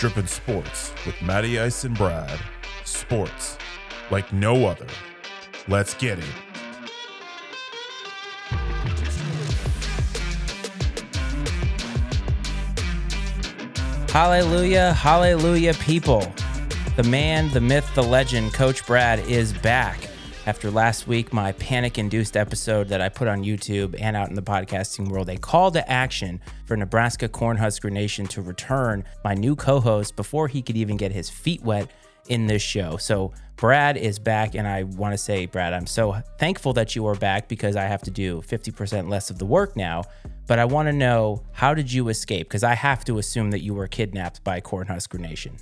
Drippin' Sports with Matty Ice and Brad. Sports like no other. Let's get it. Hallelujah, hallelujah, people. The man, the myth, the legend, Coach Brad is back. After last week, my panic induced episode that I put on YouTube and out in the podcasting world, a call to action for Nebraska Cornhusker Nation to return my new co host before he could even get his feet wet in this show. So, Brad is back, and I want to say, Brad, I'm so thankful that you are back because I have to do 50% less of the work now. But I want to know how did you escape? Because I have to assume that you were kidnapped by Cornhusker Nation.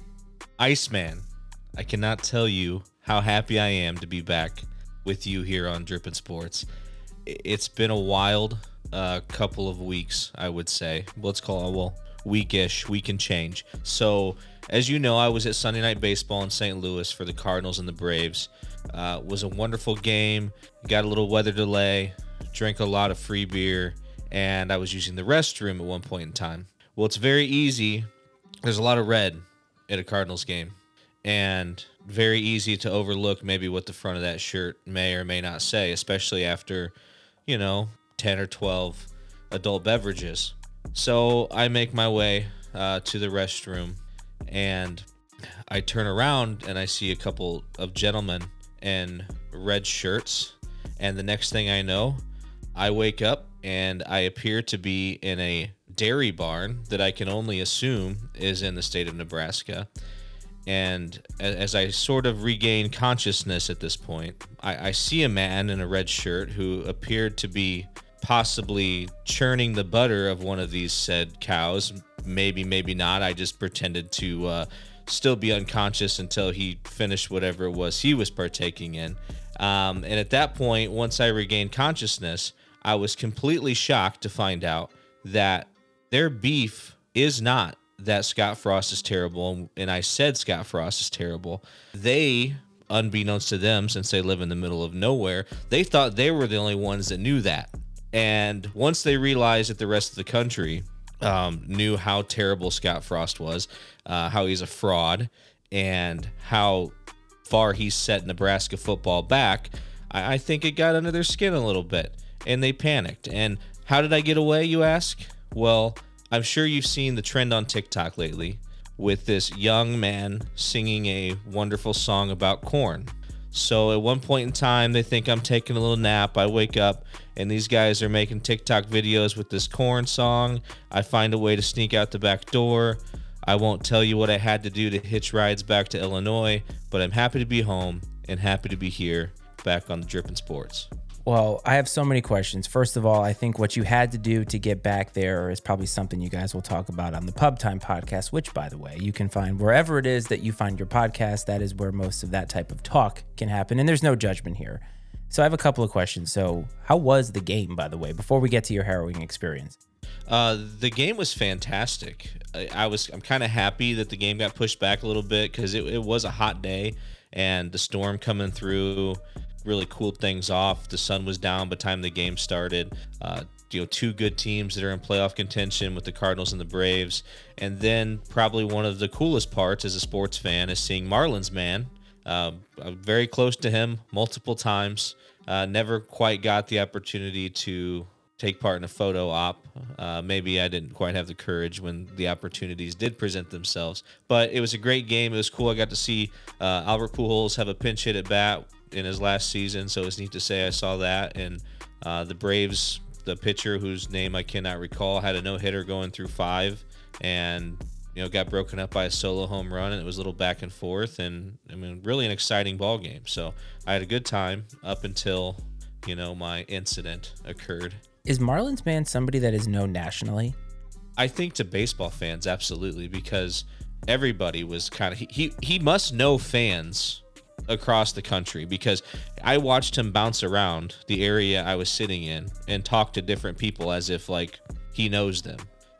Iceman, I cannot tell you how happy I am to be back with you here on Drippin' Sports. It's been a wild uh, couple of weeks, I would say. Let's call it, well, weekish, week and change. So, as you know, I was at Sunday Night Baseball in St. Louis for the Cardinals and the Braves. Uh, was a wonderful game. Got a little weather delay. Drank a lot of free beer and I was using the restroom at one point in time. Well, it's very easy. There's a lot of red at a Cardinals game, and very easy to overlook maybe what the front of that shirt may or may not say, especially after, you know, 10 or 12 adult beverages. So I make my way uh, to the restroom and I turn around and I see a couple of gentlemen in red shirts. And the next thing I know, I wake up and I appear to be in a dairy barn that I can only assume is in the state of Nebraska. And as I sort of regain consciousness at this point, I, I see a man in a red shirt who appeared to be possibly churning the butter of one of these said cows. Maybe, maybe not. I just pretended to uh, still be unconscious until he finished whatever it was he was partaking in. Um, and at that point, once I regained consciousness, I was completely shocked to find out that their beef is not that Scott Frost is terrible. And I said Scott Frost is terrible. They, unbeknownst to them, since they live in the middle of nowhere, they thought they were the only ones that knew that. And once they realized that the rest of the country um, knew how terrible Scott Frost was, uh, how he's a fraud, and how far he's set Nebraska football back, I, I think it got under their skin a little bit and they panicked. And how did I get away, you ask? Well, I'm sure you've seen the trend on TikTok lately with this young man singing a wonderful song about corn. So at one point in time, they think I'm taking a little nap. I wake up and these guys are making TikTok videos with this corn song. I find a way to sneak out the back door. I won't tell you what I had to do to hitch rides back to Illinois, but I'm happy to be home and happy to be here back on the Drippin' Sports. Well, I have so many questions. First of all, I think what you had to do to get back there is probably something you guys will talk about on the Pub Time podcast, which, by the way, you can find wherever it is that you find your podcast. That is where most of that type of talk can happen. And there's no judgment here. So I have a couple of questions. So, how was the game, by the way, before we get to your harrowing experience? Uh, the game was fantastic. I, I was I'm kind of happy that the game got pushed back a little bit because it, it was a hot day and the storm coming through really cooled things off. The sun was down by the time the game started. Uh, you know, two good teams that are in playoff contention with the Cardinals and the Braves. And then probably one of the coolest parts as a sports fan is seeing Marlins man. Uh, very close to him multiple times. Uh, never quite got the opportunity to take part in a photo op. Uh, maybe I didn't quite have the courage when the opportunities did present themselves. But it was a great game. It was cool. I got to see uh, Albert Pujols have a pinch hit at bat in his last season, so it's neat to say I saw that. And uh, the Braves, the pitcher whose name I cannot recall, had a no hitter going through five, and you know got broken up by a solo home run, and it was a little back and forth, and I mean really an exciting ball game. So I had a good time up until you know my incident occurred. Is Marlins man somebody that is known nationally? I think to baseball fans, absolutely, because everybody was kind of he, he he must know fans across the country because I watched him bounce around the area I was sitting in and talk to different people as if like he knows them.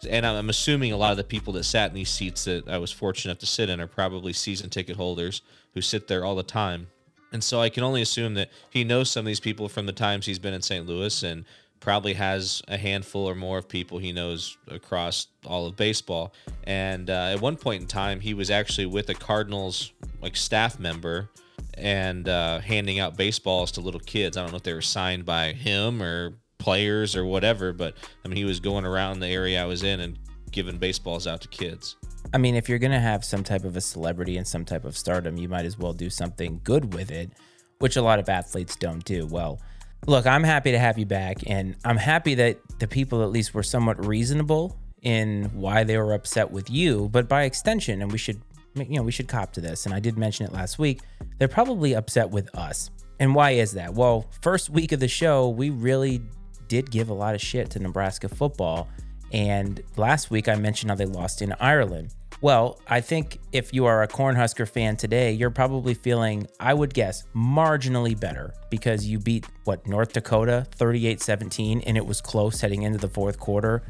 And I'm assuming a lot of the people that sat in these seats that I was fortunate enough to sit in are probably season ticket holders who sit there all the time. And so I can only assume that he knows some of these people from the times he's been in St. Louis and probably has a handful or more of people he knows across all of baseball. And uh, at one point in time, he was actually with a Cardinals like staff member and uh, handing out baseballs to little kids. I don't know if they were signed by him or players or whatever, but I mean, he was going around the area I was in and giving baseballs out to kids. I mean, if you're going to have some type of a celebrity and some type of stardom, you might as well do something good with it, which a lot of athletes don't do. Well, look, I'm happy to have you back, and I'm happy that the people at least were somewhat reasonable in why they were upset with you, but by extension, and we should you know, we should cop to this. And I did mention it last week. They're probably upset with us. And why is that? Well, first week of the show, we really did give a lot of shit to Nebraska football. And last week I mentioned how they lost in Ireland. Well, I think if you are a Cornhusker fan today, you're probably feeling, I would guess, marginally better because you beat what North Dakota 38-17 and it was close heading into the fourth quarter.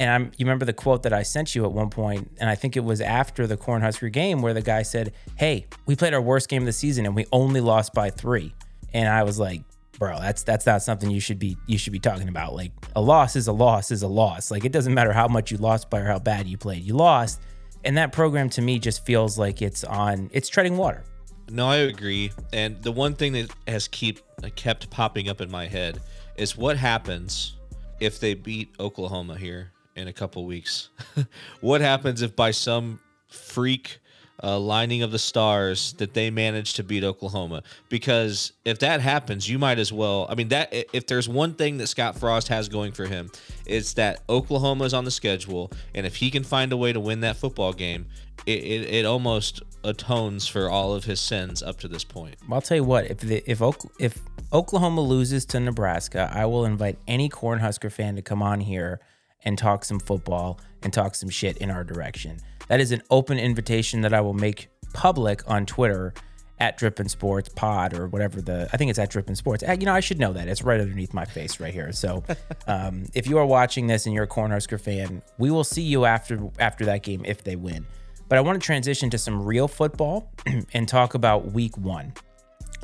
And I'm, you remember the quote that I sent you at one point, and I think it was after the Cornhusker game where the guy said, "Hey, we played our worst game of the season and we only lost by three. And I was like, "Bro, that's that's not something you should be you should be talking about. Like a loss is a loss is a loss. Like it doesn't matter how much you lost by or how bad you played. You lost, and that program to me just feels like it's on it's treading water. No, I agree. And the one thing that has keep kept popping up in my head is what happens if they beat Oklahoma here in a couple weeks. what happens if by some freak uh, lining of the stars that they manage to beat Oklahoma? Because if that happens, you might as well. I mean, that if there's one thing that Scott Frost has going for him, it's that Oklahoma is on the schedule, and if he can find a way to win that football game, it, it, it almost atones for all of his sins up to this point. I'll tell you what, if the, if if Oklahoma loses to Nebraska, I will invite any Cornhusker fan to come on here and talk some football and talk some shit in our direction. That is an open invitation that I will make public on Twitter at Drippin' Sports Pod or whatever the I think it's at Drippin' Sports. You know, I should know that. It's right underneath my face right here. So, um, if you are watching this and you're a Cornhusker fan, we will see you after after that game if they win. But I want to transition to some real football and talk about Week One.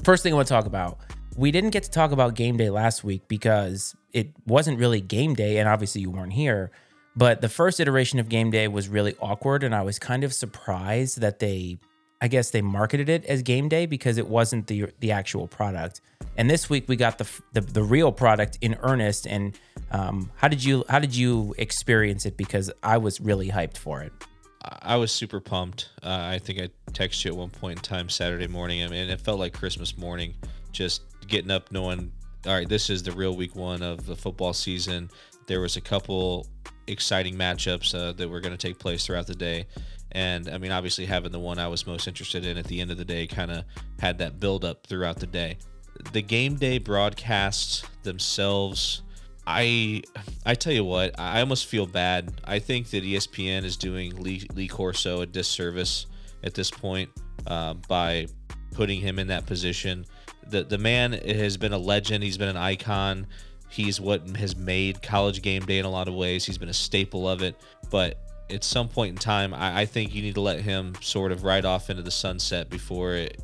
First thing I want to talk about we didn't get to talk about game day last week because it wasn't really game day, and obviously you weren't here. But the first iteration of game day was really awkward, and I was kind of surprised that they, I guess, they marketed it as game day because it wasn't the the actual product. And this week we got the the, the real product in earnest. And um, how did you how did you experience it? Because I was really hyped for it. I was super pumped. Uh, I think I texted you at one point in time Saturday morning. I mean, it felt like Christmas morning. Just getting up knowing all right this is the real week one of the football season. There was a couple exciting matchups uh, that were going to take place throughout the day. And i mean obviously having the one i was most interested in at the end of the day kind of had that build up throughout the day. The game day broadcasts themselves I I tell you what, I almost feel bad. I think that ESPN is doing Lee, Lee Corso a disservice at this point uh, by putting him in that position the the man has been a legend. He's been an icon. He's what has made college game day in a lot of ways. He's been a staple of it. But at some point in time, I, I think you need to let him sort of ride off into the sunset before it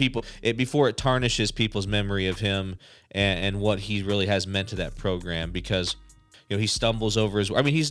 people it before it tarnishes people's memory of him and, and what he really has meant to that program because you know he stumbles over his I mean he's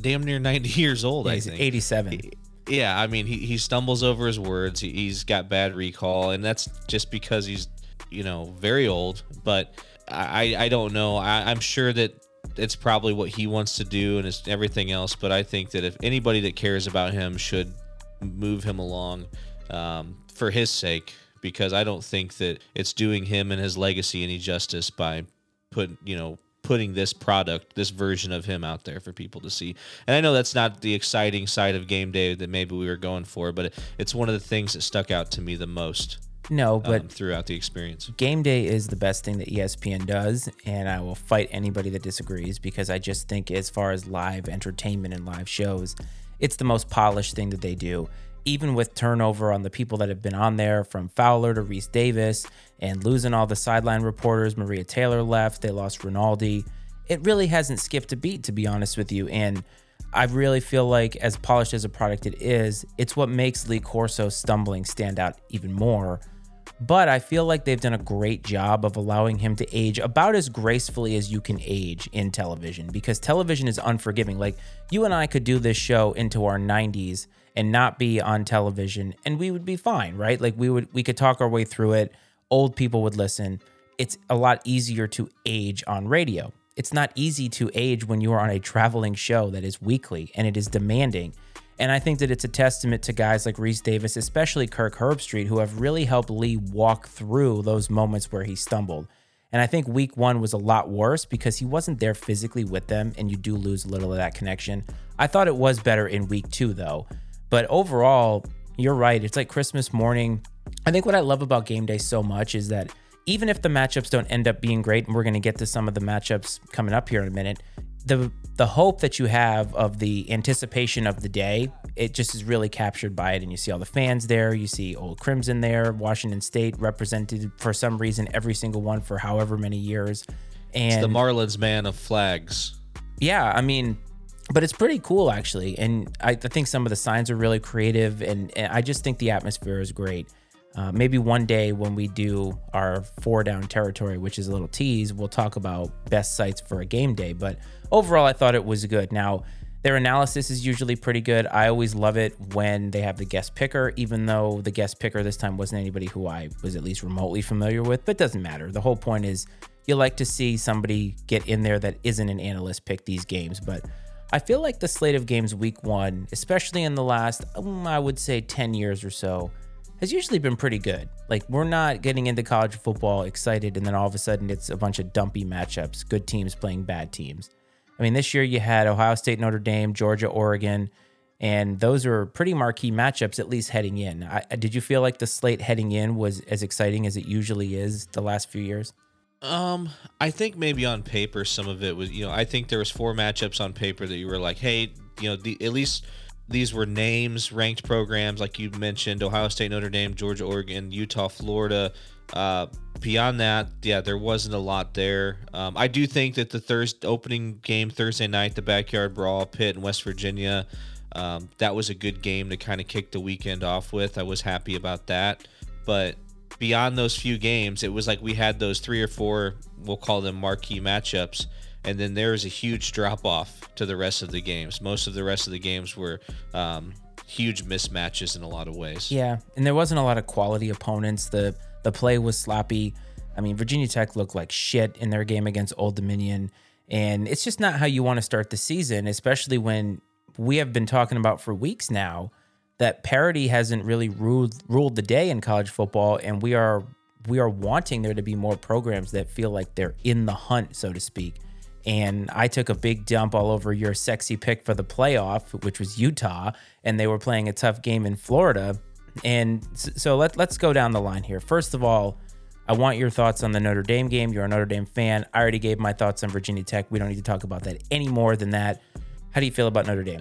damn near 90 years old yeah, I he's think 87 he, yeah I mean he, he stumbles over his words he, he's got bad recall and that's just because he's you know, very old, but I, I don't know. I, I'm sure that it's probably what he wants to do and it's everything else. But I think that if anybody that cares about him should move him along um, for his sake, because I don't think that it's doing him and his legacy any justice by put you know putting this product, this version of him out there for people to see. And I know that's not the exciting side of game day that maybe we were going for, but it's one of the things that stuck out to me the most. No, but um, throughout the experience. Game day is the best thing that ESPN does, and I will fight anybody that disagrees because I just think, as far as live entertainment and live shows, it's the most polished thing that they do. Even with turnover on the people that have been on there, from Fowler to Rece Davis, and losing all the sideline reporters, Maria Taylor left, they lost Rinaldi. It really hasn't skipped a beat, to be honest with you. And I really feel like, as polished as a product it is, it's what makes Lee Corso stumbling stand out even more But I feel like they've done a great job of allowing him to age about as gracefully as you can age in television because television is unforgiving. Like you and I could do this show into our 90s and not be on television and we would be fine, right? Like we would we could talk our way through it. Old people would listen. It's a lot easier to age on radio. It's not easy to age when you are on a traveling show that is weekly and it is demanding. And I think that it's a testament to guys like Rece Davis, especially Kirk Herbstreit, who have really helped Lee walk through those moments where he stumbled. And I think week one was a lot worse because he wasn't there physically with them, and you do lose a little of that connection. I thought it was better in week two, though. But overall, you're right. It's like Christmas morning. I think what I love about game day so much is that even if the matchups don't end up being great, and we're going to get to some of the matchups coming up here in a minute, the the hope that you have of the anticipation of the day, it just is really captured by it. And you see all the fans there. You see Old Crimson there, Washington State represented for some reason every single one for however many years. And It's the Marlins man of flags. yeah, I mean, but it's pretty cool actually, and I, I think some of the signs are really creative, and, and I just think the atmosphere is great. Uh, maybe one day when we do our four down territory, which is a little tease, we'll talk about best sites for a game day. But overall, I thought it was good. Now, their analysis is usually pretty good. I always love it when they have the guest picker, even though the guest picker this time wasn't anybody who I was at least remotely familiar with, but it doesn't matter. The whole point is you like to see somebody get in there that isn't an analyst pick these games. But I feel like the slate of games week one, especially in the last, um, I would say 10 years or so, has usually been pretty good. Like, we're not getting into college football excited, and then all of a sudden it's a bunch of dumpy matchups, good teams playing bad teams. I mean, this year you had Ohio State, Notre Dame, Georgia, Oregon, and those are pretty marquee matchups, at least heading in. I, did you feel like the slate heading in was as exciting as it usually is the last few years? Um, I think maybe on paper some of it was, you know, I think there was four matchups on paper that you were like, hey, you know, the at least these were names ranked programs like you mentioned Ohio State, Notre Dame, Georgia, Oregon, Utah, Florida. Uh, beyond that, yeah, there wasn't a lot there. Um, I do think that the Thursday opening game Thursday night, the backyard brawl, Pitt and West Virginia, um, that was a good game to kind of kick the weekend off with. I was happy about that, but beyond those few games, it was like we had those three or four, we'll call them marquee matchups, and then there was a huge drop off to the rest of the games. Most of the rest of the games were um, huge mismatches in a lot of ways. Yeah, and there wasn't a lot of quality opponents. The the play was sloppy. I mean, Virginia Tech looked like shit in their game against Old Dominion, and it's just not how you want to start the season, especially when we have been talking about for weeks now that parity hasn't really ruled ruled the day in college football, and we are we are wanting there to be more programs that feel like they're in the hunt, so to speak. And I took a big dump all over your sexy pick for the playoff, which was Utah, and they were playing a tough game in Florida. And so let, let's go down the line here. First of all, I want your thoughts on the Notre Dame game. You're a Notre Dame fan. I already gave my thoughts on Virginia Tech. We don't need to talk about that any more than that. How do you feel about Notre Dame?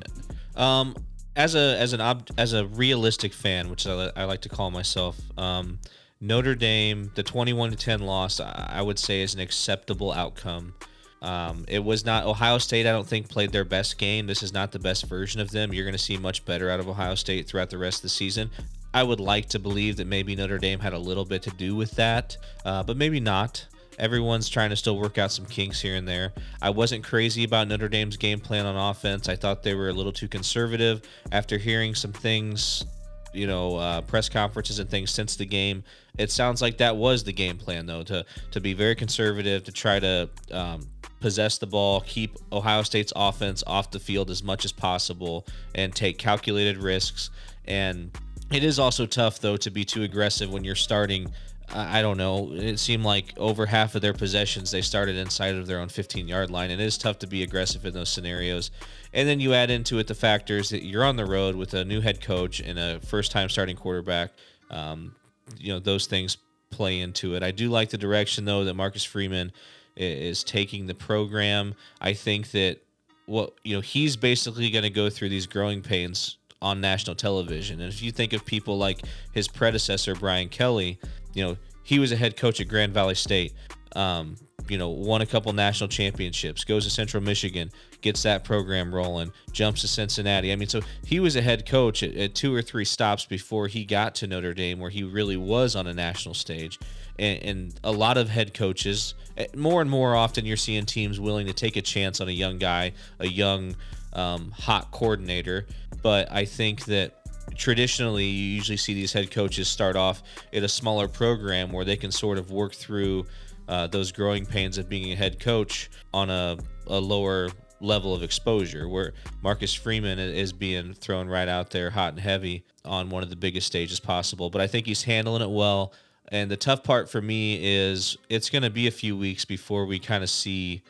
Um, as a as an ob, as a realistic fan, which I, I like to call myself, um, Notre Dame, the twenty-one to ten loss, I, I would say is an acceptable outcome. Um, it was not Ohio State. I don't think played their best game. This is not the best version of them. You're going to see much better out of Ohio State throughout the rest of the season. I would like to believe that maybe Notre Dame had a little bit to do with that, uh, but maybe not. Everyone's trying to still work out some kinks here and there. I wasn't crazy about Notre Dame's game plan on offense. I thought they were a little too conservative. After hearing some things, you know, uh, press conferences and things since the game, it sounds like that was the game plan, though, to to be very conservative, to try to um, possess the ball, keep Ohio State's offense off the field as much as possible, and take calculated risks. And it is also tough, though, to be too aggressive when you're starting. I don't know. It seemed like over half of their possessions they started inside of their own 15 yard line, and it is tough to be aggressive in those scenarios. And then you add into it the factors that you're on the road with a new head coach and a first time starting quarterback. Um, you know, those things play into it. I do like the direction, though, that Marcus Freeman is taking the program. I think that what you know he's basically going to go through these growing pains on national television. And if you think of people like his predecessor Brian Kelly, you know he was a head coach at Grand Valley State. Um, you know, won a couple national championships, goes to Central Michigan, gets that program rolling, jumps to Cincinnati. I mean, so he was a head coach at, at two or three stops before he got to Notre Dame, where he really was on a national stage. And, and a lot of head coaches, eh, more and more often, you're seeing teams willing to take a chance on a young guy, a young, um, hot coordinator. But I think that traditionally you usually see these head coaches start off at a smaller program where they can sort of work through uh, those growing pains of being a head coach on a, a lower level of exposure where Marcus Freeman is being thrown right out there hot and heavy on one of the biggest stages possible. But I think he's handling it well. And the tough part for me is it's going to be a few weeks before we kind of see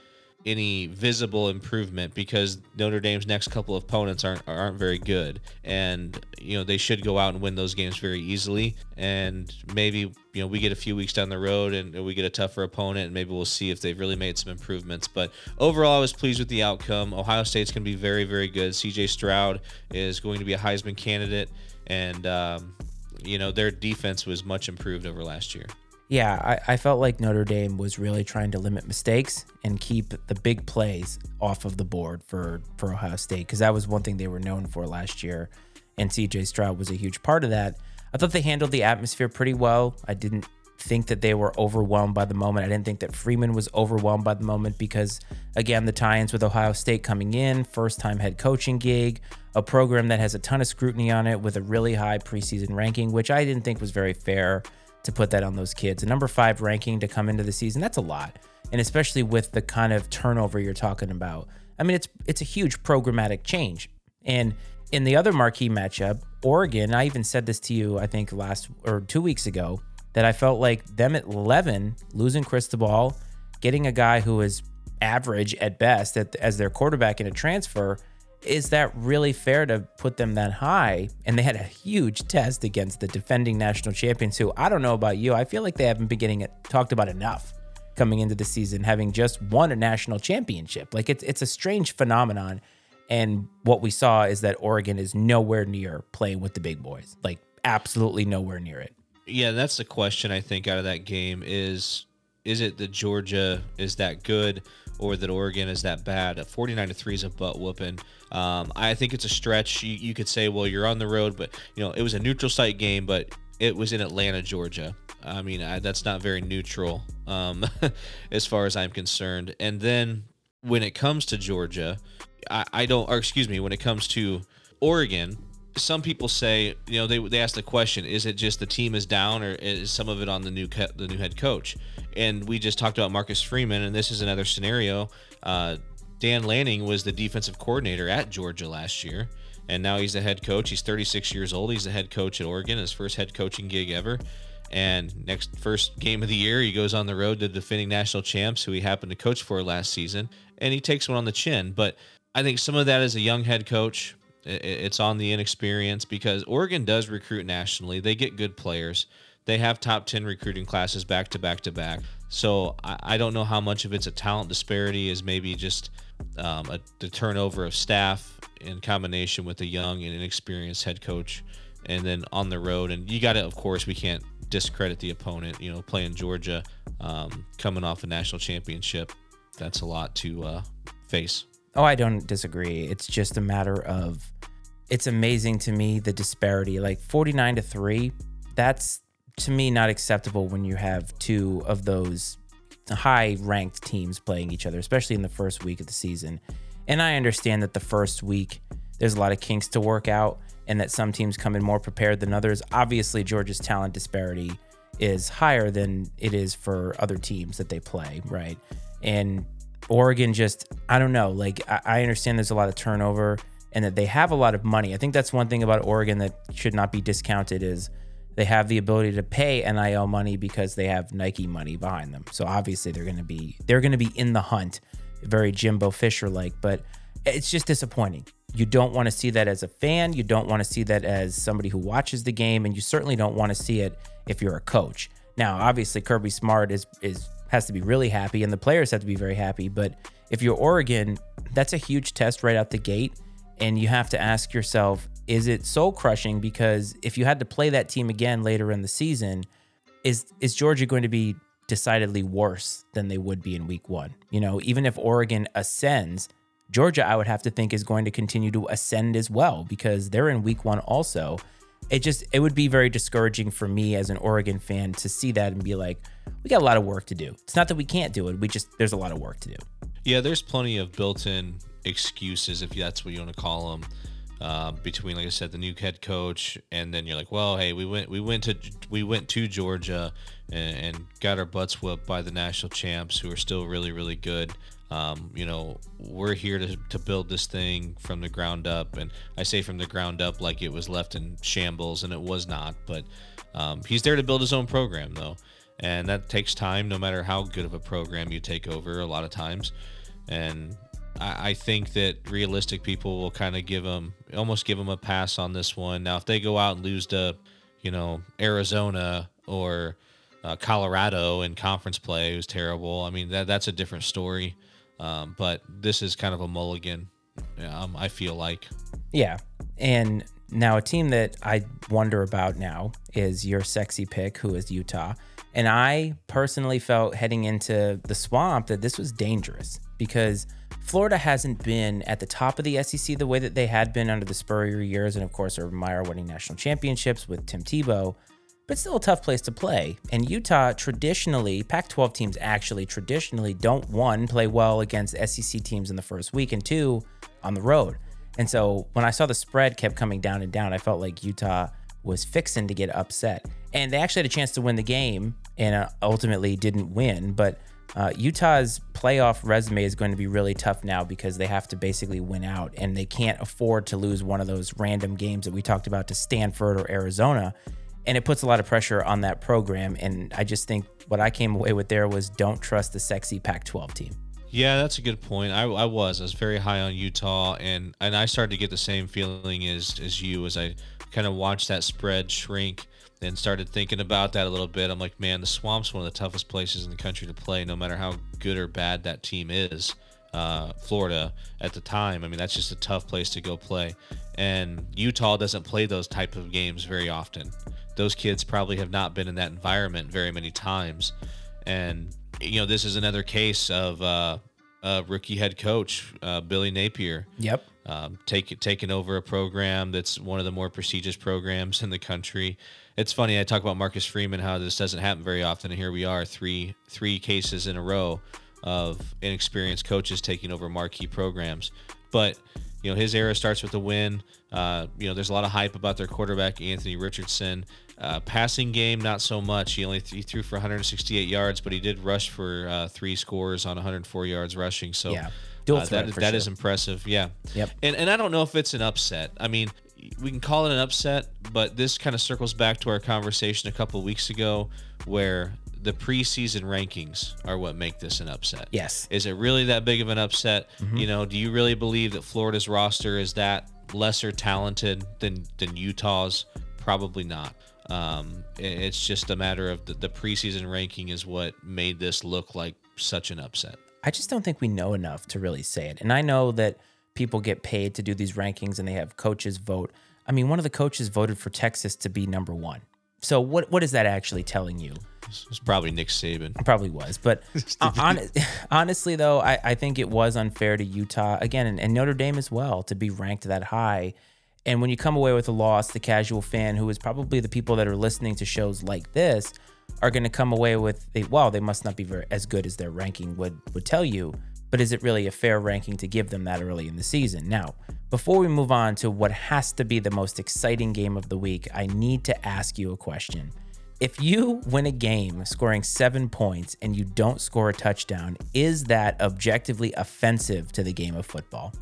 any visible improvement because Notre Dame's next couple of opponents aren't aren't very good, and you know they should go out and win those games very easily. And maybe you know we get a few weeks down the road and we get a tougher opponent, and maybe we'll see if they've really made some improvements. But overall, I was pleased with the outcome. Ohio State's going to be very very good. C.J. Stroud is going to be a Heisman candidate, and um, you know their defense was much improved over last year. Yeah, I, I, felt like Notre Dame was really trying to limit mistakes and keep the big plays off of the board for, for Ohio State because that was one thing they were known for last year. And CJ Stroud was a huge part of that. I thought they handled the atmosphere pretty well. I didn't think that they were overwhelmed by the moment. I didn't think that Freeman was overwhelmed by the moment because, again, the tie ins with Ohio State coming in, first time head coaching gig, a program that has a ton of scrutiny on it with a really high preseason ranking, which I didn't think was very fair to put that on those kids. A number five ranking to come into the season, that's a lot. And especially with the kind of turnover you're talking about. I mean, it's it's a huge programmatic change. And in the other marquee matchup, Oregon, I even said this to you, I think last or two weeks ago, that I felt like them at 11, losing Cristobal, getting a guy who is average at best at, as their quarterback in a transfer is that really fair to put them that high? And they had a huge test against the defending national champions, who I don't know about you. I feel like they haven't been getting it talked about enough coming into the season, having just won a national championship. Like it's it's a strange phenomenon. And what we saw is that Oregon is nowhere near playing with the big boys. Like absolutely nowhere near it. Yeah, that's the question I think out of that game is is it that Georgia is that good or that Oregon is that bad? A 49 to 3 is a butt whooping. Um, I think it's a stretch. You, you could say, well, you're on the road, but you know it was a neutral site game, but it was in Atlanta, Georgia. I mean, I, that's not very neutral um, as far as I'm concerned. And then when it comes to Georgia, I, I don't, or excuse me, when it comes to Oregon, some people say, you know, they, they ask the question: Is it just the team is down, or is some of it on the new the new head coach? And we just talked about Marcus Freeman, and this is another scenario. Uh, Dan Lanning was the defensive coordinator at Georgia last year, and now he's the head coach. He's 36 years old. He's the head coach at Oregon, his first head coaching gig ever. And next first game of the year, he goes on the road to defending national champs, who he happened to coach for last season, and he takes one on the chin. But I think some of that is a young head coach. It's on the inexperience because Oregon does recruit nationally. They get good players. They have top 10 recruiting classes back to back to back. So I, don't know how much of it's a talent disparity is maybe just um, a, the turnover of staff in combination with a young and inexperienced head coach. And then on the road, and you got to, of course, we can't discredit the opponent. You know, playing Georgia, um, coming off a national championship, that's a lot to uh, face. Oh, I don't disagree. It's just a matter of it's amazing to me the disparity. Like 49 to 3, that's to me not acceptable when you have two of those high ranked teams playing each other, especially in the first week of the season. And I understand that the first week there's a lot of kinks to work out and that some teams come in more prepared than others. Obviously, Georgia's talent disparity is higher than it is for other teams that they play, right? And Oregon just, I don't know. Like, I, understand there's a lot of turnover and that they have a lot of money. I think that's one thing about Oregon that should not be discounted is they have the ability to pay NIL money because they have Nike money behind them. So obviously they're going to be they're going to be in the hunt, very Jimbo Fisher like, but it's just disappointing. You don't want to see that as a fan, you don't want to see that as somebody who watches the game and you certainly don't want to see it if you're a coach. Now, obviously Kirby Smart is is has to be really happy and the players have to be very happy. But if you're Oregon, that's a huge test right out the gate. And you have to ask yourself, is it soul crushing? Because if you had to play that team again later in the season, is is Georgia going to be decidedly worse than they would be in week one. You know, even if Oregon ascends, Georgia, I would have to think, is going to continue to ascend as well because they're in week one also. It just it would be very discouraging for me as an Oregon fan to see that and be like, we got a lot of work to do. It's not that we can't do it, we just there's a lot of work to do. Yeah, there's plenty of built-in excuses if that's what you want to call them. Uh, between, like I said, the new head coach, and then you're like, well, hey, we went, we went to, we went to Georgia, and, and got our butts whooped by the national champs, who are still really, really good. Um, you know, we're here to, to build this thing from the ground up, and I say from the ground up like it was left in shambles, and it was not. But um, he's there to build his own program, though, and that takes time, no matter how good of a program you take over. A lot of times, and I, I think that realistic people will kind of give them almost give them a pass on this one. Now, if they go out and lose to, you know, Arizona or uh, Colorado in conference play, it was terrible. I mean, that that's a different story. Um, but this is kind of a mulligan. Um, I feel like. Yeah, and now a team that I wonder about now is your sexy pick, who is Utah. And I personally felt heading into the swamp that this was dangerous because Florida hasn't been at the top of the SEC the way that they had been under the Spurrier years, and of course, Urban Meyer winning national championships with Tim Tebow. But still a tough place to play. And Utah traditionally, Pac 12 teams actually traditionally don't one, play well against SEC teams in the first week, and two, on the road. And so when I saw the spread kept coming down and down, I felt like Utah was fixing to get upset. And they actually had a chance to win the game and uh, ultimately didn't win. But uh, Utah's playoff resume is going to be really tough now because they have to basically win out and they can't afford to lose one of those random games that we talked about to Stanford or Arizona. And it puts a lot of pressure on that program. And I just think what I came away with there was don't trust the sexy Pac 12 team. Yeah, that's a good point. I, I was. I was very high on Utah, and, and I started to get the same feeling as, as you as I kind of watched that spread shrink and started thinking about that a little bit. I'm like, man, the swamp's one of the toughest places in the country to play, no matter how good or bad that team is. Uh, Florida at the time, I mean, that's just a tough place to go play. And Utah doesn't play those type of games very often. Those kids probably have not been in that environment very many times. And you know, this is another case of uh, a rookie head coach, uh, Billy Napier. Yep. Um, take, taking over a program that's one of the more prestigious programs in the country. It's funny. I talk about Marcus Freeman, how this doesn't happen very often, and here we are, three three cases in a row of inexperienced coaches taking over marquee programs. But you know, his era starts with a win. Uh, you know, there's a lot of hype about their quarterback Anthony Richardson. Uh, passing game, not so much. He only th- he threw for 168 yards, but he did rush for uh, three scores on 104 yards rushing. So Yeah. Dual uh, that, that sure. is impressive. Yeah. Yep. And and I don't know if it's an upset. I mean, we can call it an upset, but this kind of circles back to our conversation a couple weeks ago where the preseason rankings are what make this an upset. Yes. Is it really that big of an upset? You know, do you really believe that Florida's roster is that lesser talented than than Utah's? Probably not. Um, it's just a matter of the, the preseason ranking is what made this look like such an upset. I just don't think we know enough to really say it. And I know that people get paid to do these rankings and they have coaches vote. I mean, one of the coaches voted for Texas to be number one. So what what is that actually telling you? It's probably Nick Saban. It probably was, but hon- honestly, though, I, I think it was unfair to Utah again, and, and Notre Dame as well, to be ranked that high. And when you come away with a loss, the casual fan, who is probably the people that are listening to shows like this, are going to come away with, a, "Wow, they must not be very as good as their ranking would would tell you." But is it really a fair ranking to give them that early in the season? Now, before we move on to what has to be the most exciting game of the week, I need to ask you a question. If you win a game scoring seven points and you don't score a touchdown, is that objectively offensive to the game of football?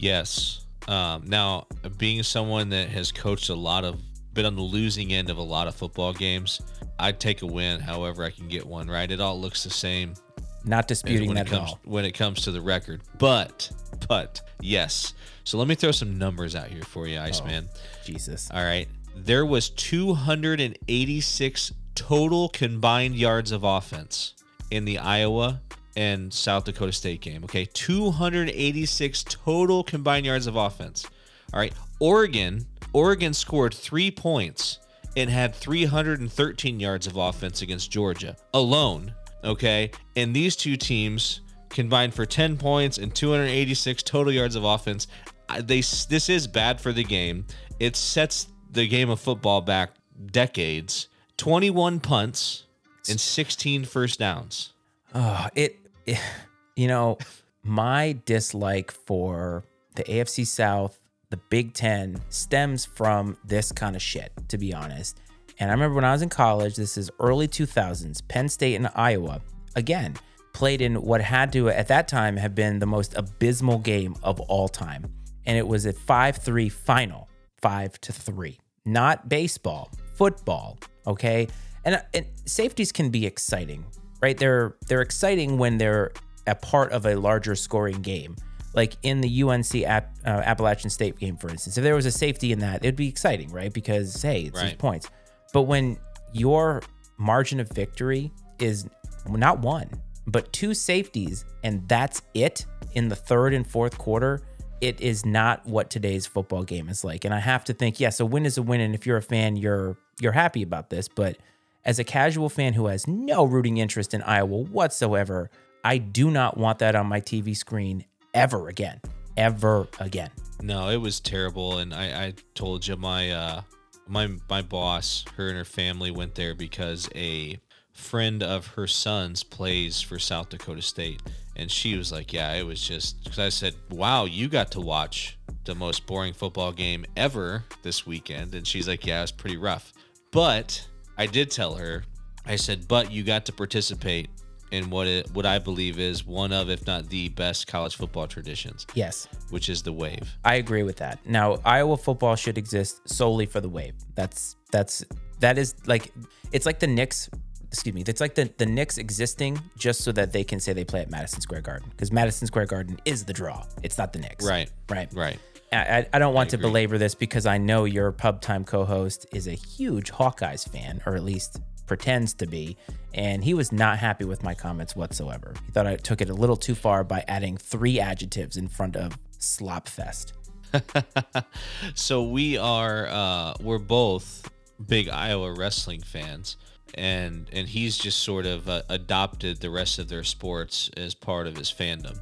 Yes. Um, now, being someone that has coached a lot of, been on the losing end of a lot of football games, I'd take a win however I can get one, right? It all looks the same Not disputing that it at comes all. when it comes to the record. But, but, yes. So let me throw some numbers out here for you, oh, Iceman. Jesus. All right. There was 286 total combined yards of offense in the Iowa and South Dakota State game. Okay. 286 total combined yards of offense. All right. Oregon, Oregon scored 3 points and had 313 yards of offense against Georgia alone. Okay. And these two teams combined for 10 points and 286 total yards of offense. They this is bad for the game. It sets the game of football back decades. 21 punts and 16 first downs. Oh, it, it, you know, my dislike for the AFC South, the Big Ten, stems from this kind of shit, to be honest. And I remember when I was in college, this is early 2000s, Penn State and Iowa, again, played in what had to, at that time, have been the most abysmal game of all time. And it was a 5 3 final, 5 to 3. Not baseball, football, okay? And, and safeties can be exciting, right? They're they're exciting when they're a part of a larger scoring game. Like in the UNC App, uh, Appalachian State game, for instance, if there was a safety in that, it'd be exciting, right? Because hey, it's Right. points. But when your margin of victory is not one, but two safeties, and that's it in the third and fourth quarter, it is not what today's football game is like. And I have to think, yes, a win is a win, and if you're a fan, you're you're happy about this. But as a casual fan who has no rooting interest in Iowa whatsoever, I do not want that on my TV screen ever again. Ever again. No, it was terrible, and I, I told you my uh my my boss, her and her family went there because a friend of her son's plays for South Dakota State, and she was like, "Yeah, it was just." Because I said, "Wow, you got to watch the most boring football game ever this weekend," and she's like, "Yeah, it was pretty rough." But I did tell her, I said, "But you got to participate." In what it, what I believe is one of, if not the best college football traditions, Yes. which is the wave. I agree with that. Now, Iowa football should exist solely for the wave. That's that's that is like it's like the Knicks. Excuse me. It's like the the Knicks existing just so that they can say they play at Madison Square Garden because Madison Square Garden is the draw. It's not the Knicks. Right. Right. Right. I, I- I don't want to belabor this because I know your pub time co-host is a huge Hawkeyes fan, or at least pretends to be, and he was not happy with my comments whatsoever. He thought I took it a little too far by adding three adjectives in front of slopfest. So we are uh we're both big Iowa wrestling fans and and he's just sort of uh, adopted the rest of their sports as part of his fandom.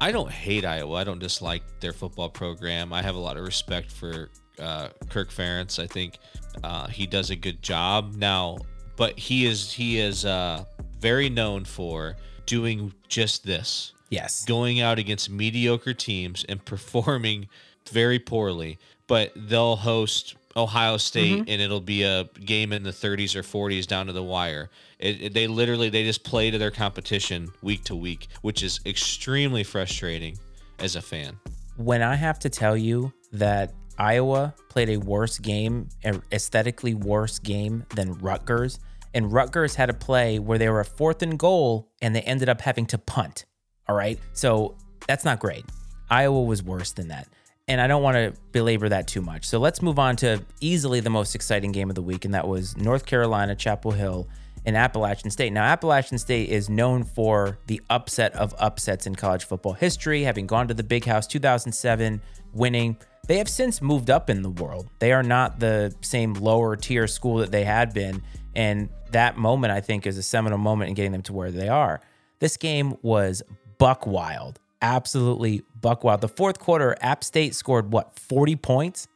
I don't hate Iowa. I don't dislike their football program. I have a lot of respect for uh, Kirk Ferentz. I think uh, he does a good job now, but he is he is uh, very known for doing just this Yes. going out against mediocre teams and performing very poorly, but they'll host Ohio State Mm-hmm. and it'll be a game in the 30s or 40s down to the wire. It, it- they literally they just play to their competition week to week, which is extremely frustrating as a fan. when I have to tell you that Iowa played a worse game, aesthetically worse game than Rutgers, and Rutgers had a play where they were a fourth and goal and they ended up having to punt. All right. So that's not great. Iowa was worse than that. And I don't want to belabor that too much. So let's move on to easily the most exciting game of the week, and that was North Carolina, Chapel Hill, and Appalachian State. Now, Appalachian State is known for the upset of upsets in college football history, having gone to the Big House 2007, winning. They have since moved up in the world. They are not the same lower tier school that they had been. And that moment, I think, is a seminal moment in getting them to where they are. This game was buck wild, absolutely buck wild. The fourth quarter, App State scored what, 40 points?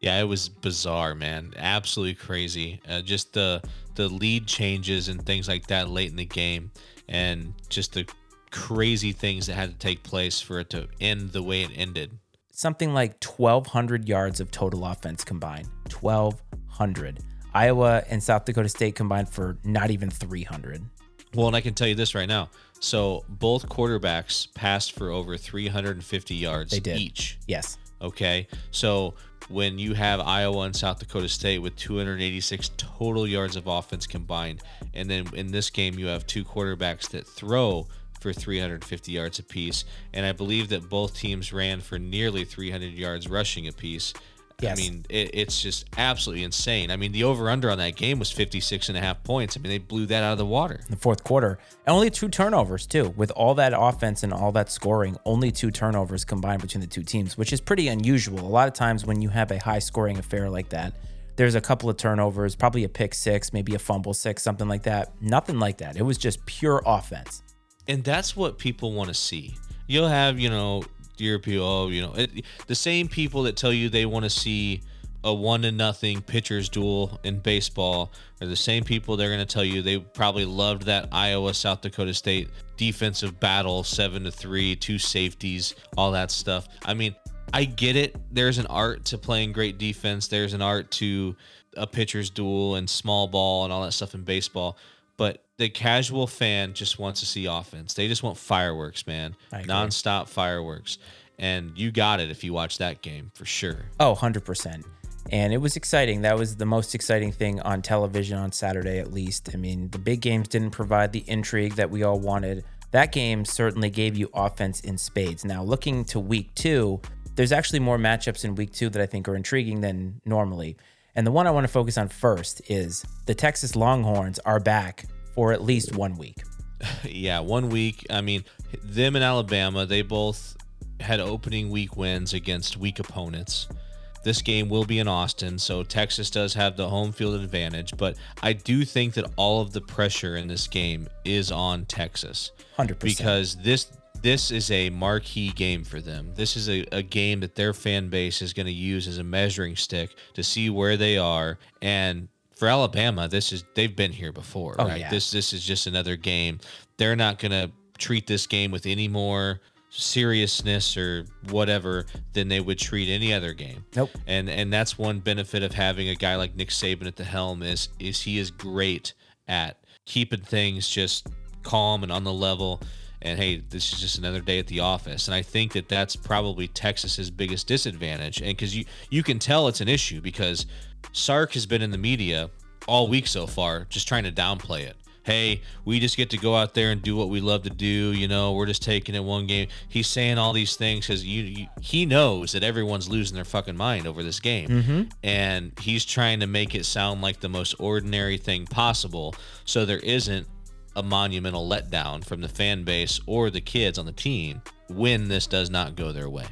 Yeah, it was bizarre, man. Absolutely crazy. Uh, just the the lead changes and things like that late in the game, and just the crazy things that had to take place for it to end the way it ended. Something like 1,200 yards of total offense combined. 1,200. Iowa and South Dakota State combined for not even 300. Well, and I can tell you this right now. So both quarterbacks passed for over 350 yards They did. each. Yes. Okay. So when you have Iowa and South Dakota State with 286 total yards of offense combined, and then in this game you have two quarterbacks that throw for 350 yards apiece, and I believe that both teams ran for nearly 300 yards rushing apiece. Yes. I mean, it, it's just absolutely insane. I mean, the over under on that game was 56 and a half points. I mean, they blew that out of the water. In the fourth quarter. And only two turnovers, too. With all that offense and all that scoring, only two turnovers combined between the two teams, which is pretty unusual. A lot of times when you have a high scoring affair like that, there's a couple of turnovers, probably a pick six, maybe a fumble six, something like that. Nothing like that. It was just pure offense. And that's what people want to see. You'll have, you know, your people, you know, it, the same people that tell you they want to see a one to nothing pitchers duel in baseball are the same people they're going to tell you they probably loved that Iowa South Dakota State defensive battle, seven to three, two safeties, all that stuff. I mean, I get it. There's an art to playing great defense. There's an art to a pitcher's duel and small ball and all that stuff in baseball. But the casual fan just wants to see offense. They just want fireworks, man. Nonstop fireworks. And you got it if you watch that game for sure. Oh, 100%. And it was exciting. That was the most exciting thing on television on Saturday, at least. I mean, the big games didn't provide the intrigue that we all wanted. That game certainly gave you offense in spades. Now, looking to week two, there's actually more matchups in week two that I think are intriguing than normally. And the one I want to focus on first is the Texas Longhorns are back for at least one week. yeah, one week. I mean, them and Alabama, they both had opening week wins against weak opponents. This game will be in Austin, so Texas does have the home field advantage, but I do think that all of the pressure in this game is on Texas. 100%. Because this this is a marquee game for them. This is a, a game that their fan base is going to use as a measuring stick to see where they are. And for Alabama, this is they've been here before, Oh, right? yeah. This this is just another game. They're not going to treat this game with any more seriousness or whatever than they would treat any other game. Nope. And and that's one benefit of having a guy like Nick Saban at the helm is is he is great at keeping things just calm and on the level. And hey, this is just another day at the office. And I think that that's probably Texas's biggest disadvantage. And because you you can tell it's an issue because Sark has been in the media all week so far, just trying to downplay it. Hey, we just get to go out there and do what we love to do. You know, we're just taking it one game. He's saying all these things because you, you, he knows that everyone's losing their fucking mind over this game, mm-hmm. and he's trying to make it sound like the most ordinary thing possible. So there isn't a monumental letdown from the fan base or the kids on the team when this does not go their way.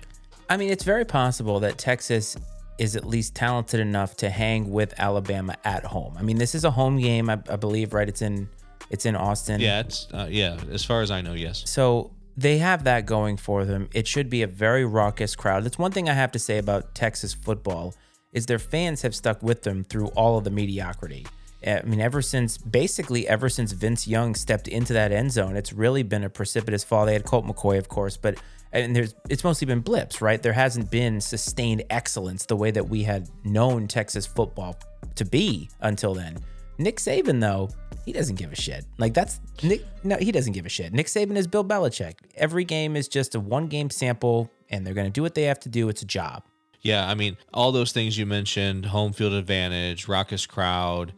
I mean, it's very possible that Texas is at least talented enough to hang with Alabama at home. I mean, this is a home game, I, I believe, right? It's in it's in Austin. Yeah, it's uh, yeah. As far as I know, yes. So they have that going for them. It should be a very raucous crowd. That's one thing I have to say about Texas football is their fans have stuck with them through all of the mediocrity. I mean, ever since basically ever since Vince Young stepped into that end zone, it's really been a precipitous fall. They had Colt McCoy, of course, but and there's it's mostly been blips, right? There hasn't been sustained excellence the way that we had known Texas football to be until then. Nick Saban, though, he doesn't give a shit. Like that's Nick. No, he doesn't give a shit. Nick Saban is Bill Belichick. Every game is just a one game sample, and they're going to do what they have to do. It's a job. Yeah, I mean, all those things you mentioned, home field advantage, raucous crowd,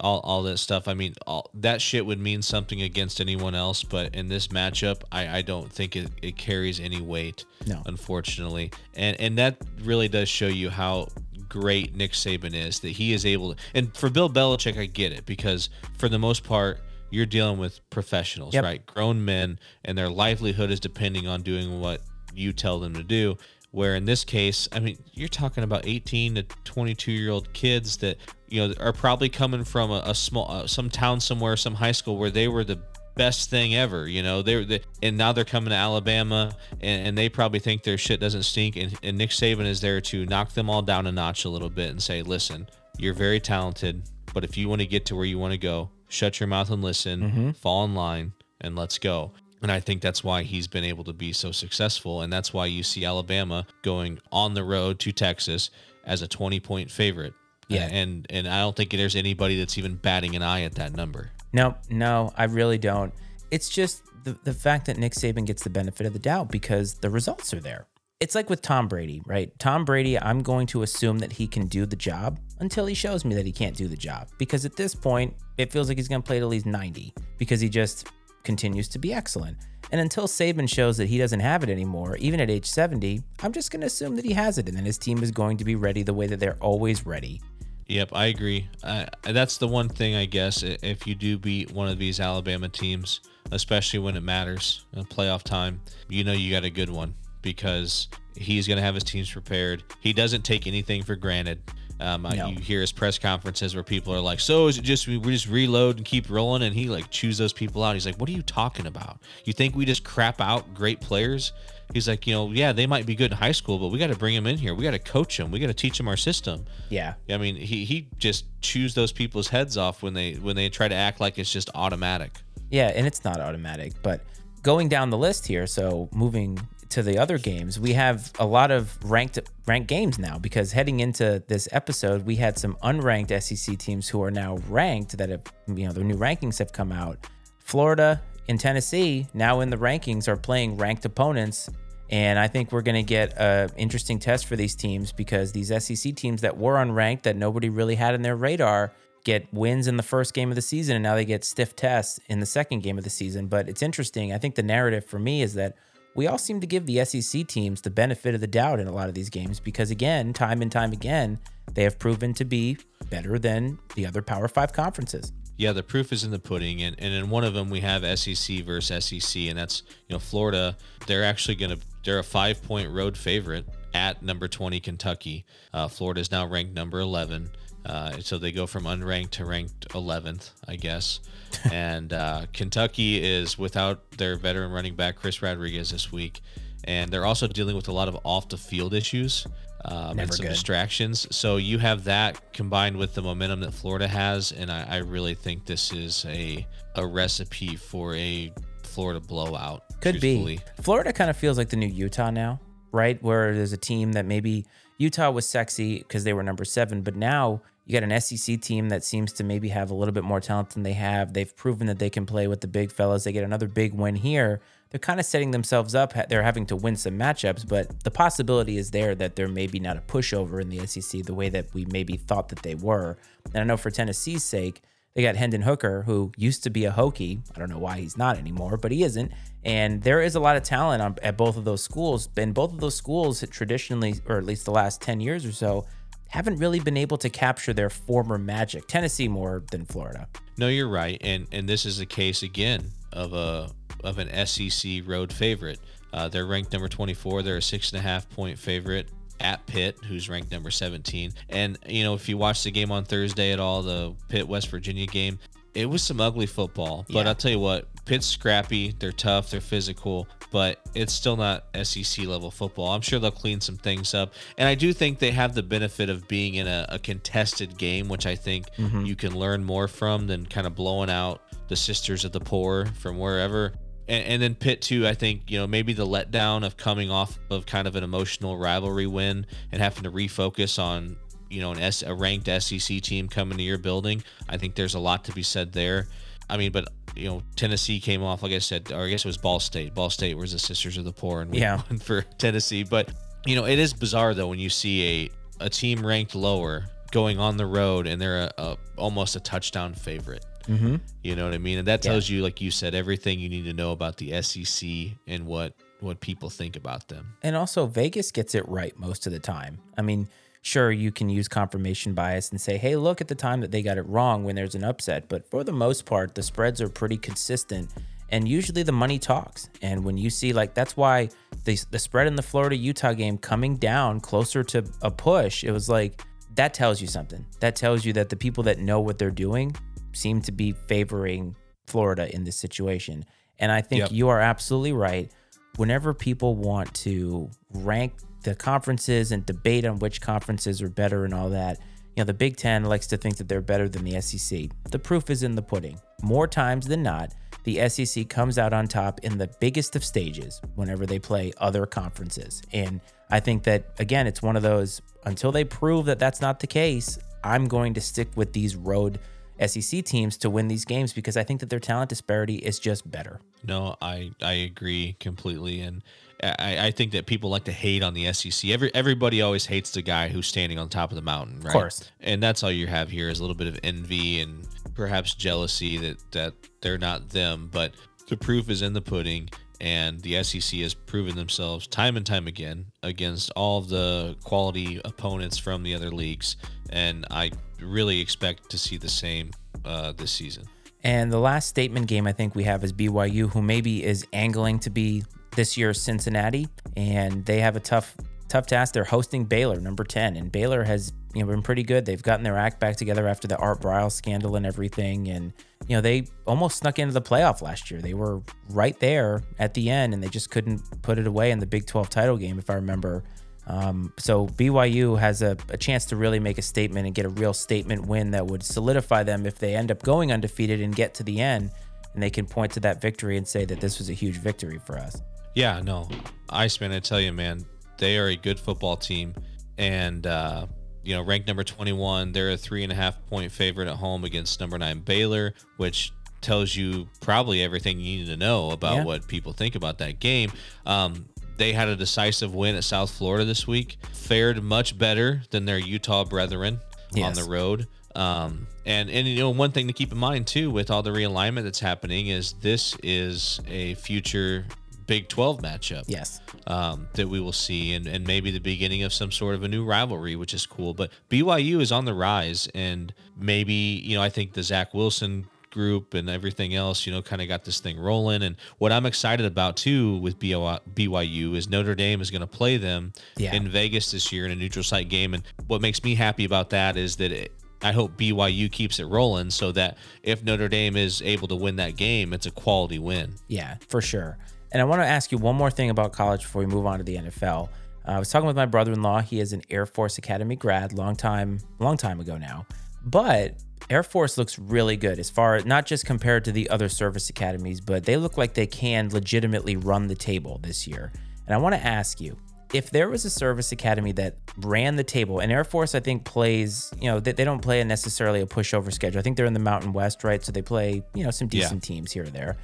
all, all that stuff. I mean, all, that shit would mean something against anyone else, but in this matchup, I, I don't think it, it carries any weight, No. unfortunately. And and that really does show you how great Nick Saban is, that he is able to, and for Bill Belichick, I get it, because for the most part, you're dealing with professionals, Yep. right? Grown men, and their livelihood is depending on doing what you tell them to do. Where in this case, I mean, you're talking about 18 to 22 year old kids that you know are probably coming from a, a small, uh, some town somewhere, some high school where they were the best thing ever. You know, they're the, and now they're coming to Alabama, and, and they probably think their shit doesn't stink. And, and Nick Saban is there to knock them all down a notch a little bit and say, listen, you're very talented, but if you want to get to where you want to go, shut your mouth and listen, fall in line, and let's go. And I think that's why he's been able to be so successful. And that's why you see Alabama going on the road to Texas as a 20 point favorite. Yeah. And and I don't think there's anybody that's even batting an eye at that number. No, no, I really don't. It's just the, the fact that Nick Saban gets the benefit of the doubt because the results are there. It's like with Tom Brady, right? Tom Brady, I'm going to assume that he can do the job until he shows me that he can't do the job. Because at this point, it feels like he's going to play till he's 90 because he just continues to be excellent. And until Saban shows that he doesn't have it anymore, even at age 70, I'm just going to assume that he has it and then his team is going to be ready the way that they're always ready. Yep, I agree. Uh, that's the one thing I guess. If you do beat one of these Alabama teams, especially when it matters, uh, playoff time, you know you got a good one because he's going to have his teams prepared. He doesn't take anything for granted, Um, uh, No. You hear his press conferences where people are like, "So is it just we, we just reload and keep rolling?" And he like chews those people out. He's like, "What are you talking about? You think we just crap out great players?" He's like, "You know, yeah, they might be good in high school, but we got to bring them in here. We got to coach them. We got to teach them our system." Yeah. I mean, he he just chews those people's heads off when they when they try to act like it's just automatic. Yeah, and it's not automatic, but going down the list here, so moving to the other games, we have a lot of ranked ranked games now because heading into this episode, we had some unranked SEC teams who are now ranked that have you know their new rankings have come out. Florida and Tennessee now in the rankings are playing ranked opponents. And I think we're going to get an interesting test for these teams because these SEC teams that were unranked that nobody really had in their radar get wins in the first game of the season and now they get stiff tests in the second game of the season. But it's interesting. I think the narrative for me is that we all seem to give the SEC teams the benefit of the doubt in a lot of these games because, again, time and time again, they have proven to be better than the other Power Five conferences. Yeah, the proof is in the pudding, and, and in one of them we have SEC versus SEC, and that's you know Florida. They're actually gonna they're a five point road favorite at number twenty Kentucky. Uh, Florida is now ranked number eleven, uh, so they go from unranked to ranked eleventh, I guess. and uh, Kentucky is without their veteran running back Chris Rodriguez this week, and they're also dealing with a lot of off the field issues. Um, and some good. distractions. So you have that combined with the momentum that Florida has, and I, I really think this is a a recipe for a Florida blowout. Could truthfully. be. Florida kind of feels like the new Utah now, right? Where there's a team that maybe Utah was sexy because they were number seven, but now you got an SEC team that seems to maybe have a little bit more talent than they have. They've proven that they can play with the big fellas. They get another big win here. They're kind of setting themselves up. They're having to win some matchups, but the possibility is there that they're maybe not a pushover in the SEC the way that we maybe thought that they were. And I know for Tennessee's sake, they got Hendon Hooker, who used to be a Hokie. I don't know why he's not anymore, but he isn't. And there is a lot of talent on, at both of those schools. And both of those schools traditionally, or at least the last 10 years or so, haven't really been able to capture their former magic. Tennessee more than Florida. No, you're right, and and this is a case again of a of an SEC road favorite. Uh, they're ranked number 24. They're a six and a half point favorite at Pitt, who's ranked number 17. And you know, if you watch the game on Thursday at all, the Pitt West Virginia game, it was some ugly football. But Yeah. I'll tell you what, Pitt's scrappy. They're tough. They're physical. But it's still not SEC level football. I'm sure they'll clean some things up. And I do think they have the benefit of being in a, a contested game, which I think mm-hmm. you can learn more from than kind of blowing out the Sisters of the Poor from wherever. And, and then Pitt too, I think you know maybe the letdown of coming off of kind of an emotional rivalry win and having to refocus on you know an S, a ranked SEC team coming to your building. I think there's a lot to be said there. I mean, but you know Tennessee came off like I said, or I guess it was Ball State. Ball State was the Sisters of the Poor and we Yeah. won for Tennessee. But you know it is bizarre though when you see a a team ranked lower going on the road and they're a, a almost a touchdown favorite. Mm-hmm. You know what I mean? And that Yeah. tells you, like you said, everything you need to know about the SEC and what what people think about them. And also, Vegas gets it right most of the time. I mean, sure, you can use confirmation bias and say, hey, look at the time that they got it wrong when there's an upset. But for the most part, the spreads are pretty consistent. And usually the money talks. And when you see, like, that's why the, the spread in the Florida Utah game coming down closer to a push, it was like, that tells you something. That tells you that the people that know what they're doing seem to be favoring Florida in this situation. And I think Yep. you are absolutely right. Whenever people want to rank the conferences and debate on which conferences are better and all that, you know, the Big Ten likes to think that they're better than the SEC. The proof is in the pudding. More times than not, the SEC comes out on top in the biggest of stages whenever they play other conferences. And I think that, again, it's one of those, until they prove that that's not the case, I'm going to stick with these road SEC teams to win these games because I think that their talent disparity is just better. No, I I agree completely, and I, I think that people like to hate on the SEC. Every everybody always hates the guy who's standing on top of the mountain, right? course. And that's all you have here is a little bit of envy and perhaps jealousy that that they're not them. But the proof is in the pudding, and the SEC has proven themselves time and time again against all of the quality opponents from the other leagues, and I really expect to see the same uh, this season. And the last statement game I think we have is BYU, who maybe is angling to be this year's Cincinnati, and they have a tough, tough task. They're hosting Baylor, number ten, and Baylor has you know been pretty good. They've gotten their act back together after the Art Briles scandal and everything, and you know they almost snuck into the playoff last year. They were right there at the end, and they just couldn't put it away in the Big 12 title game, if I remember. Um, so BYU has a, a chance to really make a statement and get a real statement win that would solidify them if they end up going undefeated and get to the end, and they can point to that victory and say that this was a huge victory for us. Yeah, no, Iceman, I tell you, man, they are a good football team, and uh, you know, ranked number 21. They're a three and a half point favorite at home against number nine Baylor, which tells you probably everything you need to know about Yeah. what people think about that game. Um, they had a decisive win at South Florida this week, fared much better than their Utah brethren on the road. Um, and and you know one thing to keep in mind too with all the realignment that's happening is this is a future Big 12 matchup Yes. um, that we will see, and, and maybe the beginning of some sort of a new rivalry, which is cool. But BYU is on the rise, and maybe you know I think the Zach Wilson group and everything else, you know, kind of got this thing rolling. And what I'm excited about too with BYU is Notre Dame is going to play them Yeah. in Vegas this year in a neutral site game. And what makes me happy about that is that it, I hope BYU keeps it rolling so that if Notre Dame is able to win that game, it's a quality win. Yeah, for sure. And I want to ask you one more thing about college before we move on to the NFL. Uh, I was talking with my brother-in-law. He is an Air Force Academy grad, long time, long time ago now. But Air Force looks really good as far not just compared to the other service academies, but they look like they can legitimately run the table this year. And I want to ask you, if there was a service academy that ran the table, and Air Force, I think plays, you know, they, they don't play a necessarily a pushover schedule. I think they're in the Mountain West, right? So they play, you know, some Yeah. decent teams here or there.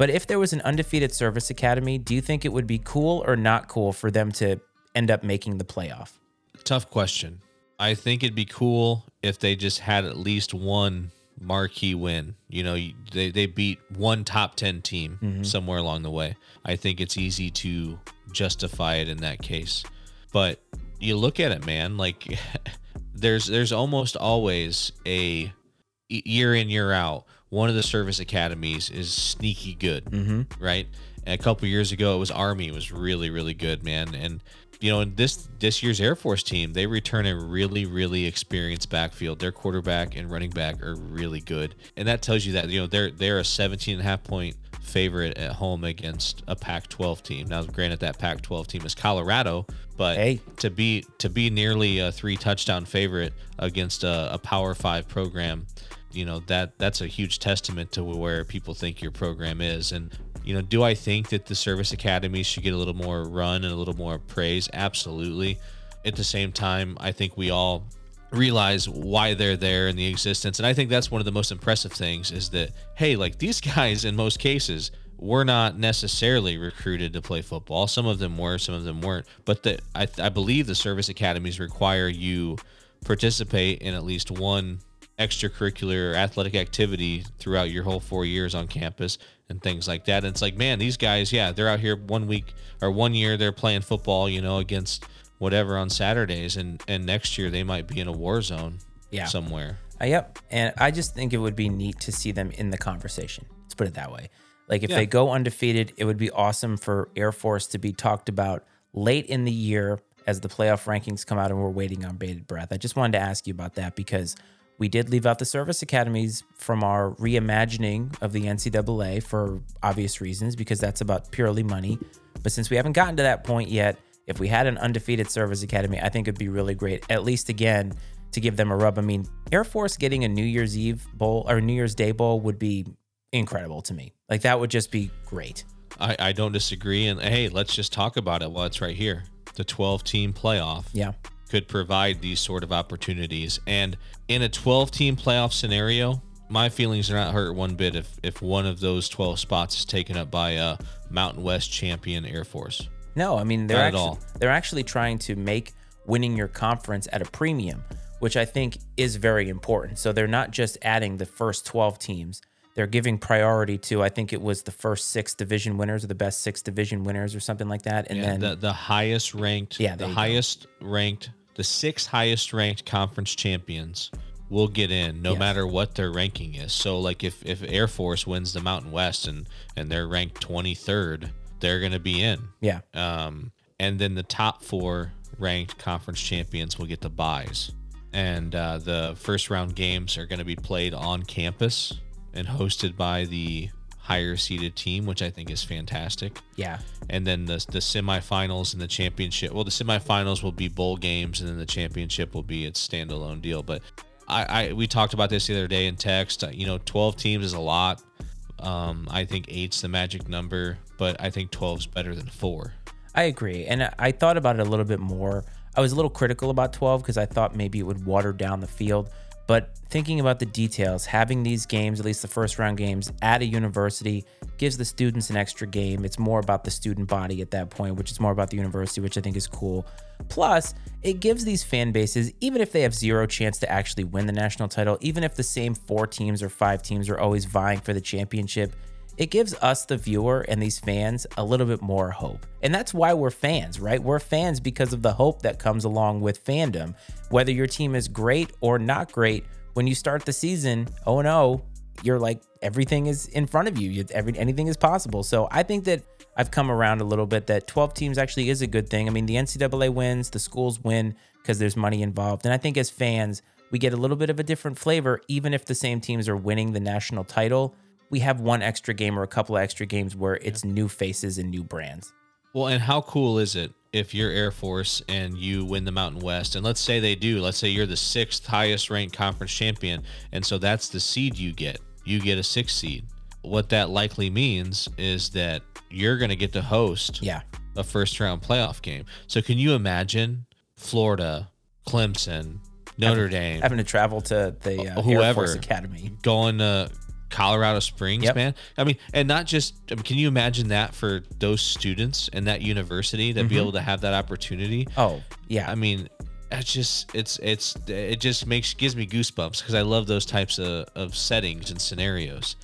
But if there was an undefeated service academy, do you think it would be cool or not cool for them to end up making the playoff? Tough question. I think it'd be cool if they just had at least one marquee win. You know, they, they beat one top 10 team mm-hmm. somewhere along the way. I think it's easy to justify it in that case. But you look at it, man, like there's there's almost always a year in year out one of the service academies is sneaky good Mm-hmm. right? And a couple years ago, it was Army was really really good, man. And you know, in this this year's Air Force team, they return a really really experienced backfield. Their quarterback and running back are really good, and that tells you that you know they're they're a 17 and a half point favorite at home against a Pac-12 team. Now, granted, that Pac-12 team is Colorado, but Hey. to be to be nearly a three touchdown favorite against a, a Power Five program, you know that that's a huge testament to where people think your program is. And you know, do I think that the service academies should get a little more run and a little more praise? Absolutely. At the same time, I think we all realize why they're there and the existence. And I think that's one of the most impressive things is that hey, like these guys in most cases were not necessarily recruited to play football. Some of them were, some of them weren't. But the, I, I believe the service academies require you participate in at least one extracurricular athletic activity throughout your whole four years on campus and things like that. And it's like, man, these guys, yeah, they're out here one week or one year they're playing football, you know, against whatever on Saturdays, and and next year they might be in a war zone, Yeah. somewhere. Uh, yep. And I just think it would be neat to see them in the conversation. Let's put it that way. Like if Yeah. they go undefeated, it would be awesome for Air Force to be talked about late in the year as the playoff rankings come out and we're waiting on bated breath. I just wanted to ask you about that because we did leave out the service academies from our reimagining of the NCAA for obvious reasons because that's about purely money. But since we haven't gotten to that point yet, if we had an undefeated service academy, I think it'd be really great, at least again, to give them a rub. I mean, Air Force getting a New Year's Eve bowl or New Year's Day bowl would be incredible to me. Like that would just be great. I, I don't disagree. And hey, let's just talk about it while it's right here. The 12 team playoff Yeah. Could provide these sort of opportunities. And in a 12 team playoff scenario, my feelings are not hurt one bit if, if one of those 12 spots is taken up by a Mountain West champion Air Force. No, I mean they're Not at actually all. they're actually trying to make winning your conference at a premium, which I think is very important. So they're not just adding the first 12 teams. They're giving priority to I think it was the first 6 division winners or the best 6 division winners or something like that and Yeah, then the, the highest ranked, Yeah, the you go. highest ranked, the six highest ranked conference champions will get in no Yes. matter what their ranking is. So like if, if Air Force wins the Mountain West and, and they're ranked 23rd, they're going to be in. yeah. Um, and then the top four ranked conference champions will get the buys. and uh, the first round games are going to be played on campus and hosted by the higher seeded team, which I think is fantastic. Yeah. And then the the semifinals and the championship. Well, the semifinals will be bowl games, and then the championship will be its standalone deal. But I, I we talked about this the other day in text. You know, twelve teams is a lot. Um, I think eight's the magic number, but I think 12's better than four. I agree. And I- I thought about it a little bit more. I was a little critical about 12 because I thought maybe it would water down the field. But thinking about the details, having these games, at least the first round games, at a university gives the students an extra game. It's more about the student body at that point, which is more about the university, which I think is cool. Plus, it gives these fan bases, even if they have zero chance to actually win the national title, even if the same four teams or five teams are always vying for the championship, it gives us, the viewer, and these fans a little bit more hope. And that's why we're fans, right? We're fans because of the hope that comes along with fandom. Whether your team is great or not great, when you start the season 0 0, you're like, everything is in front of you. Every, anything is possible. So I think that I've come around a little bit that 12 teams actually is a good thing. I mean, the NCAA wins, the schools win because there's money involved. And I think as fans, we get a little bit of a different flavor, even if the same teams are winning the national title we have one extra game or a couple of extra games where it's new faces and new brands. Well, and how cool is it if you're Air Force and you win the Mountain West? And let's say they do. Let's say you're the sixth highest ranked conference champion. And so that's the seed you get. You get a sixth seed. What that likely means is that you're going to get to host Yeah. a first round playoff game. So can you imagine Florida, Clemson, Notre Dame Having to travel to the uh, Air Whoever. Force Academy. going to Colorado Springs, Yep. man. I mean, and not just, I mean, can you imagine that for those students and that university to be mm-hmm. able to have that opportunity? Oh, yeah. I mean, it's just, it's, it's, it just makes, gives me goosebumps because I love those types of, of settings and scenarios.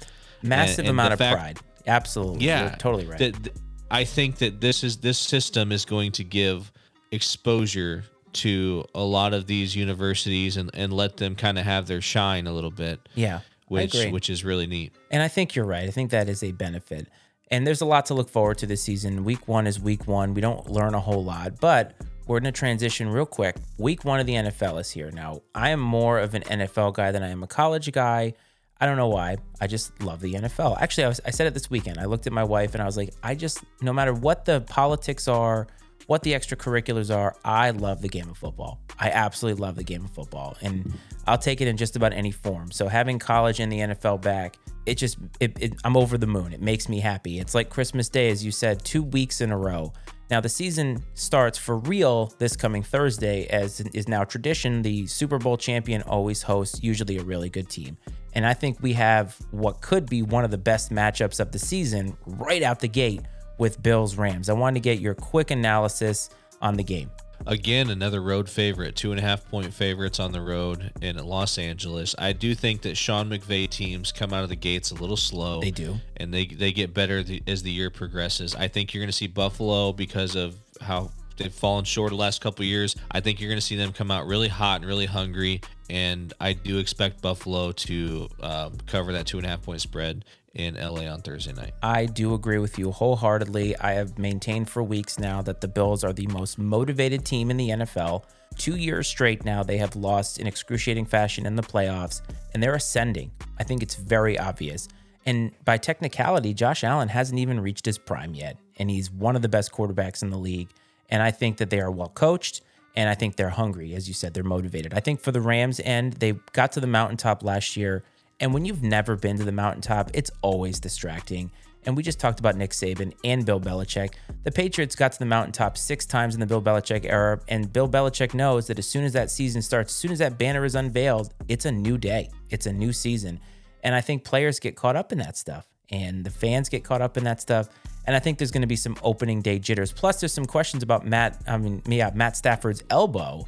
Massive and the amount of fact- pride. Absolutely. Yeah, You're totally right. That- I think that this is, this system is going to give exposure to a lot of these universities and, and let them kind of have their shine a little bit. yeah. Which, agree. which is really neat. And I think you're right. I think that is a benefit. And there's a lot to look forward to this season. Week one is week one. We don't learn a whole lot, but we're going to transition real quick. Week one of the NFL is here. Now, I am more of an NFL guy than I am a college guy. I don't know why. I just love the NFL. Actually, I, was, I said it this weekend. I looked at my wife and I was like, I just, no matter what the politics are, what the extracurriculars are, I love the game of football. I absolutely love the game of football. And I'll take it in just about any form. So having college and the NFL back, it just, it, it, I'm over the moon. It makes me happy. It's like Christmas Day, as you said, two weeks in a row. Now, the season starts for real this coming Thursday, as is now tradition. The Super Bowl champion always hosts usually a really good team. And I think we have what could be one of the best matchups of the season right out the gate with Bills Rams. I wanted to get your quick analysis on the game. Again, another road favorite, two and a half point favorites on the road in Los Angeles. I do think that Sean McVay teams come out of the gates a little slow. They do. and they they get better the, as the year progresses. I think you're going to see Buffalo because of how they've fallen short the last couple of years. I think you're going to see them come out really hot and really hungry, and I do expect Buffalo to um, cover that two and a half point spread in LA on Thursday night. I do agree with you wholeheartedly. I have maintained for weeks now that the Bills are the most motivated team in the NFL. Two years straight now, they have lost in excruciating fashion in the playoffs, and they're ascending. I think it's very obvious. And by technicality, Josh Allen hasn't even reached his prime yet, and he's one of the best quarterbacks in the league. And I think that they are well coached, and I think they're hungry. As you said, they're motivated. I think for the Rams end, they got to the mountaintop last year. And when you've never been to the mountaintop, it's always distracting. And we just talked about Nick Saban and Bill Belichick. The Patriots got to the mountaintop six times in the Bill Belichick era, and Bill Belichick knows that as soon as that season starts, as soon as that banner is unveiled, it's a new day, it's a new season. And I think players get caught up in that stuff, and the fans get caught up in that stuff. And I think there's going to be some opening day jitters. Plus, there's some questions about Matt. I mean, yeah, Matt Stafford's elbow,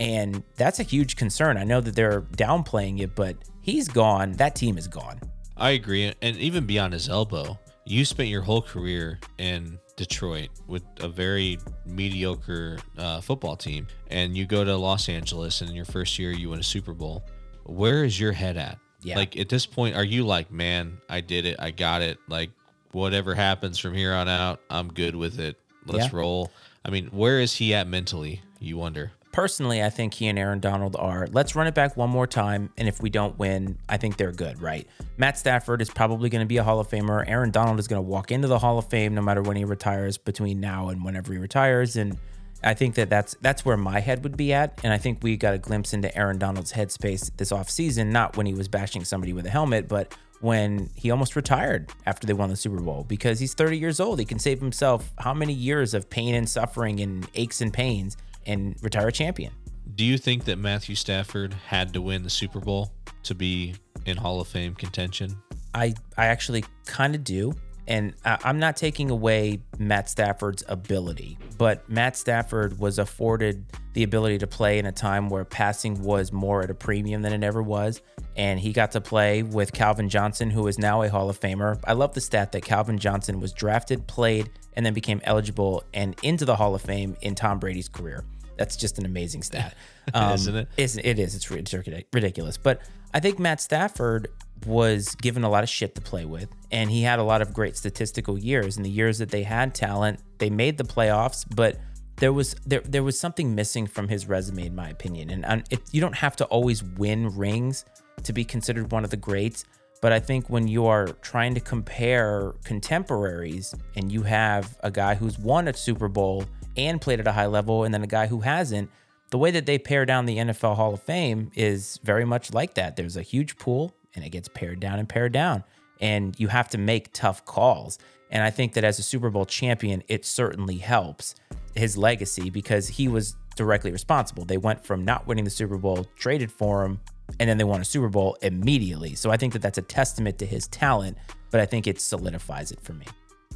and that's a huge concern. I know that they're downplaying it, but he's gone. That team is gone. I agree, and even beyond his elbow, you spent your whole career in Detroit with a very mediocre uh, football team, and you go to Los Angeles, and in your first year, you win a Super Bowl. Where is your head at? Yeah. Like at this point, are you like, man, I did it, I got it. Like whatever happens from here on out, I'm good with it. Let's Yeah. roll. I mean, where is he at mentally? You wonder. Personally, I think he and Aaron Donald are. Let's run it back one more time, and if we don't win, I think they're good, right? Matt Stafford is probably going to be a Hall of Famer. Aaron Donald is going to walk into the Hall of Fame no matter when he retires between now and whenever he retires, and I think that that's that's where my head would be at, and I think we got a glimpse into Aaron Donald's headspace this offseason, not when he was bashing somebody with a helmet, but when he almost retired after they won the Super Bowl because he's 30 years old. He can save himself how many years of pain and suffering and aches and pains and retire a champion. Do you think that Matthew Stafford had to win the Super Bowl to be in Hall of Fame contention? I I actually kind of do. And I'm not taking away Matt Stafford's ability, but Matt Stafford was afforded the ability to play in a time where passing was more at a premium than it ever was. And he got to play with Calvin Johnson, who is now a Hall of Famer. I love the stat that Calvin Johnson was drafted, played, and then became eligible and into the Hall of Fame in Tom Brady's career. That's just an amazing stat, um, isn't it? It's, it is. It's ridiculous. But I think Matt Stafford was given a lot of shit to play with, and he had a lot of great statistical years. In the years that they had talent, they made the playoffs, but there was there there was something missing from his resume, in my opinion. And it, you don't have to always win rings to be considered one of the greats. But I think when you are trying to compare contemporaries and you have a guy who's won a Super Bowl and played at a high level, and then a guy who hasn't, the way that they pare down the NFL Hall of Fame is very much like that. There's a huge pool and it gets pared down and pared down. And you have to make tough calls. And I think that as a Super Bowl champion, it certainly helps his legacy because he was directly responsible. They went from not winning the Super Bowl, traded for him, and then they won a Super Bowl immediately. So I think that that's a testament to his talent, but I think it solidifies it for me.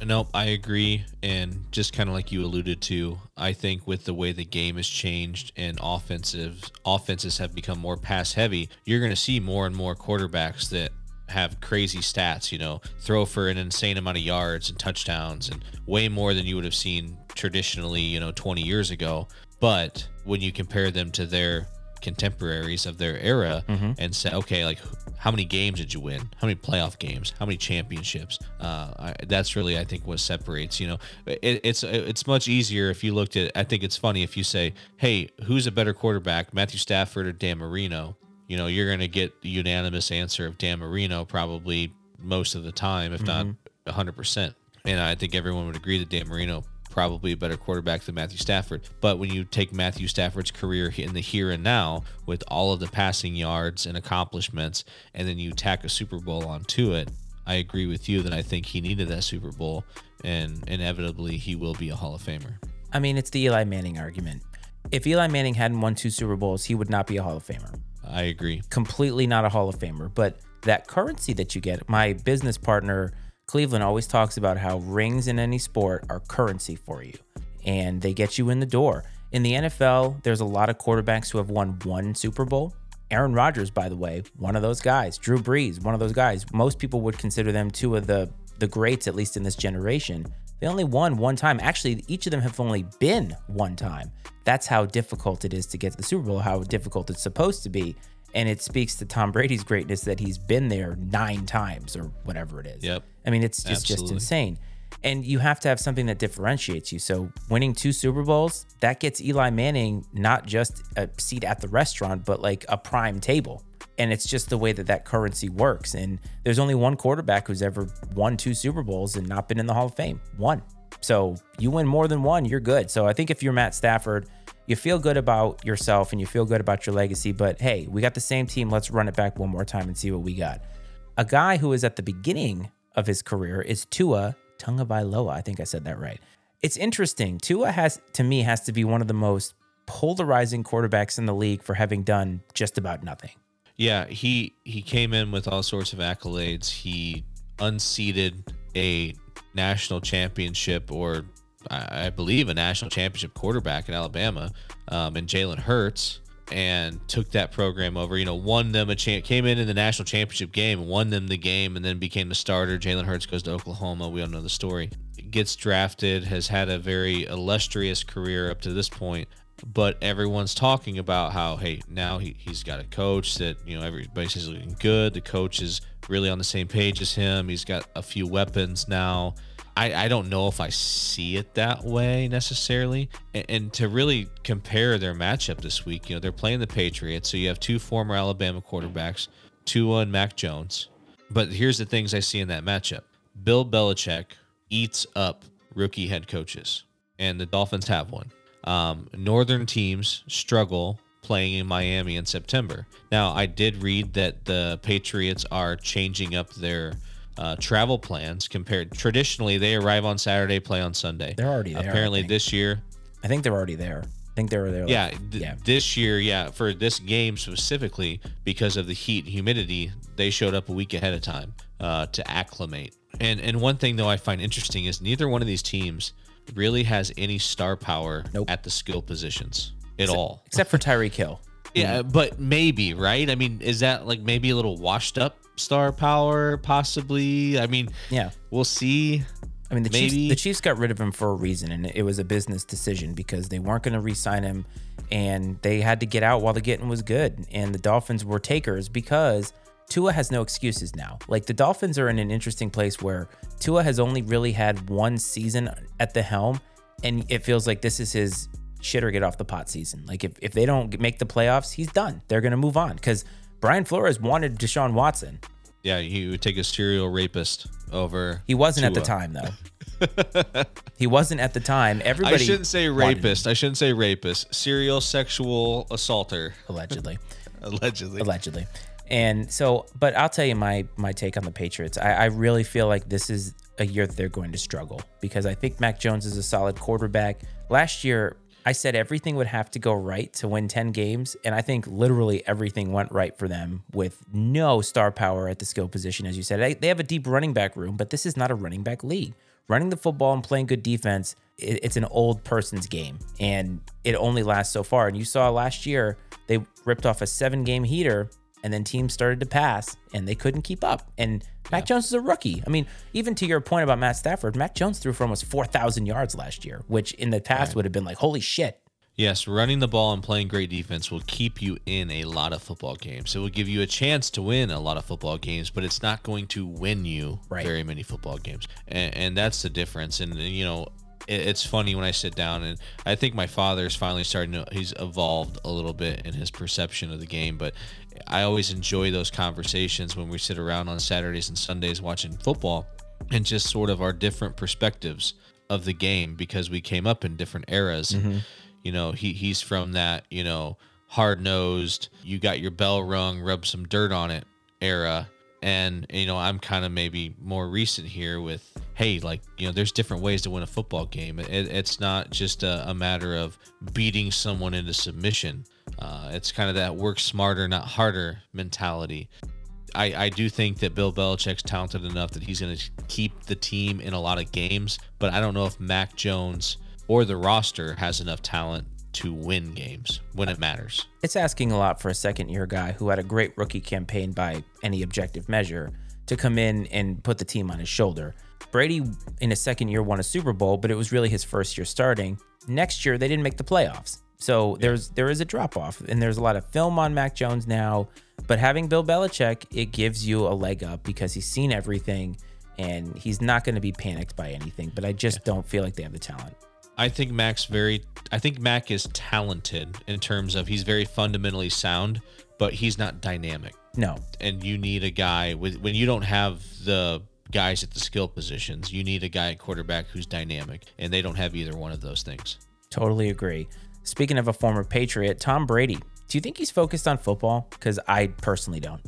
Nope, I agree. And just kind of like you alluded to, I think with the way the game has changed and offensive offenses have become more pass heavy, you're going to see more and more quarterbacks that have crazy stats, you know, throw for an insane amount of yards and touchdowns and way more than you would have seen traditionally, you know, 20 years ago. But when you compare them to their contemporaries of their era mm-hmm. and say, okay, like how many games did you win? How many playoff games? How many championships? Uh, I, that's really, I think, what separates. You know, it, it's it's much easier if you looked at. I think it's funny if you say, hey, who's a better quarterback, Matthew Stafford or Dan Marino? You know, you're going to get the unanimous answer of Dan Marino probably most of the time, if mm-hmm. not 100%. And I think everyone would agree that Dan Marino probably a better quarterback than Matthew Stafford. But when you take Matthew Stafford's career in the here and now with all of the passing yards and accomplishments, and then you tack a Super Bowl onto it, I agree with you that I think he needed that Super Bowl, and inevitably he will be a Hall of Famer. I mean, it's the Eli Manning argument. If Eli Manning hadn't won two Super Bowls, he would not be a Hall of Famer. I agree. Completely not a Hall of Famer. But that currency that you get, my business partner Cleveland always talks about how rings in any sport are currency for you and they get you in the door. In the NFL, there's a lot of quarterbacks who have won one Super Bowl. Aaron Rodgers, by the way, one of those guys. Drew Brees, one of those guys. Most people would consider them two of the the greats, at least in this generation. They only won one time. Actually, each of them have only been one time. That's how difficult it is to get to the Super Bowl, how difficult it's supposed to be and it speaks to Tom Brady's greatness that he's been there nine times or whatever it is. Yep. I mean, it's just just insane. And you have to have something that differentiates you. So winning two Super Bowls, that gets Eli Manning not just a seat at the restaurant, but like a prime table. And it's just the way that that currency works. And there's only one quarterback who's ever won two Super Bowls and not been in the Hall of Fame. One. So you win more than one, you're good. So I think if you're Matt Stafford, you feel good about yourself and you feel good about your legacy. But hey, we got the same team. Let's run it back one more time and see what we got. A guy who is at the beginning of his career is Tua Tagovailoa. I think I said that right. It's interesting. Tua has, to me, has to be one of the most polarizing quarterbacks in the league for having done just about nothing. Yeah, he he came in with all sorts of accolades. He unseated a national championship or I believe, a national championship quarterback in Alabama, um, and Jalen Hurts, and took that program over. You know, won them a chance, came in in the national championship game, won them the game, and then became the starter. Jalen Hurts goes to Oklahoma. We all know the story. Gets drafted, has had a very illustrious career up to this point. But everyone's talking about how, hey, now he, he's got a coach that, you know, everybody's looking good. The coach is really on the same page as him. He's got a few weapons now I, I don't know if I see it that way necessarily. And, and to really compare their matchup this week, you know, they're playing the Patriots. So you have two former Alabama quarterbacks, Tua and Mac Jones. But here's the things I see in that matchup Bill Belichick eats up rookie head coaches, and the Dolphins have one. Um, northern teams struggle playing in Miami in September. Now, I did read that the Patriots are changing up their uh, travel plans compared. Traditionally, they arrive on Saturday, play on Sunday. They're already there, Apparently, this year, I think they're already there. I think they were there. like- yeah, th- yeah. this year, yeah, for this game specifically, because of the heat and humidity, they showed up a week ahead of time uh, to acclimate. And and one thing though I find interesting is neither one of these teams really has any star power Nope. at the skill positions at all. Except for Tyreek Hill. Yeah, mm. but maybe, right? I mean, is that like maybe a little washed up star power, possibly? I mean, Yeah. we'll see. I mean, the Maybe- Chiefs, the Chiefs got rid of him for a reason, and it was a business decision because they weren't going to re-sign him, and they had to get out while the getting was good. And the Dolphins were takers because Tua has no excuses now. Like the Dolphins are in an interesting place where Tua has only really had one season at the helm, and it feels like this is his shit or get off the pot season. Like if, if they don't make the playoffs, he's done. They're going to move on because Brian Flores wanted Deshaun Watson. Yeah, he would take a serial rapist over. He wasn't at the time though. he wasn't at the time. Everybody I shouldn't say rapist. I shouldn't say rapist. Serial sexual assaulter, allegedly, allegedly. allegedly. And so, but I'll tell you my my take on the Patriots. I, I really feel like this is a year that they're going to struggle because I think Mac Jones is a solid quarterback. Last year, I said everything would have to go right to win 10 games, and I think literally everything went right for them with no star power at the skill position, as you said. They- have a deep running back room, but this is not a running back league. Running the football and playing good defense, it's an old person's game, and it only lasts so far. And you saw last year, they ripped off a seven game heater and then teams started to pass and they couldn't keep up. And Mac Jones is a rookie. I mean, even to your point about Matt Stafford, Mac Jones threw for almost 4,000 yards last year, which in the past would have been like, holy shit. Yes, running the ball and playing great defense will keep you in a lot of football games. It will give you a chance to win a lot of football games, but it's not going to win you Right. very many football games. And, and that's the difference. And, you know, it's funny when I sit down and I think my father is finally starting to, he's evolved a little bit in his perception of the game. But I always enjoy those conversations when we sit around on Saturdays and Sundays watching football and just sort of our different perspectives of the game because we came up in different eras. And, you know, he he's from that, you know, hard nosed, you got your bell rung, rub some dirt on it era. And, you know, I'm kind of maybe more recent here with, hey, like, you know, there's different ways to win a football game. It, it's not just a, a matter of beating someone into submission. Uh, it's kind of that work smarter, not harder mentality. I, I do think that Bill Belichick's talented enough that he's going to keep the team in a lot of games, but I don't know if Mac Jones or the roster has enough talent to win games when it matters. It's asking a lot for a second year guy who had a great rookie campaign by any objective measure to come in and put the team on his shoulder. Brady, in his second year, won a Super Bowl, but it was really his first year starting. Next year, they didn't make the playoffs. So there's there is a drop off, and there's a lot of film on Mac Jones now. But having Bill Belichick, it gives you a leg up because he's seen everything, and he's not going to be panicked by anything. But I just don't feel like they have the talent. I think Mac's very I think Mac is talented in terms of he's very fundamentally sound, but he's not dynamic. No, And you need a guy with when you don't have the guys at the skill positions, you need a guy at quarterback who's dynamic, and they don't have either one of those things. Totally agree. Speaking of a former Patriot, Tom Brady, do you think he's focused on football? Because I personally don't.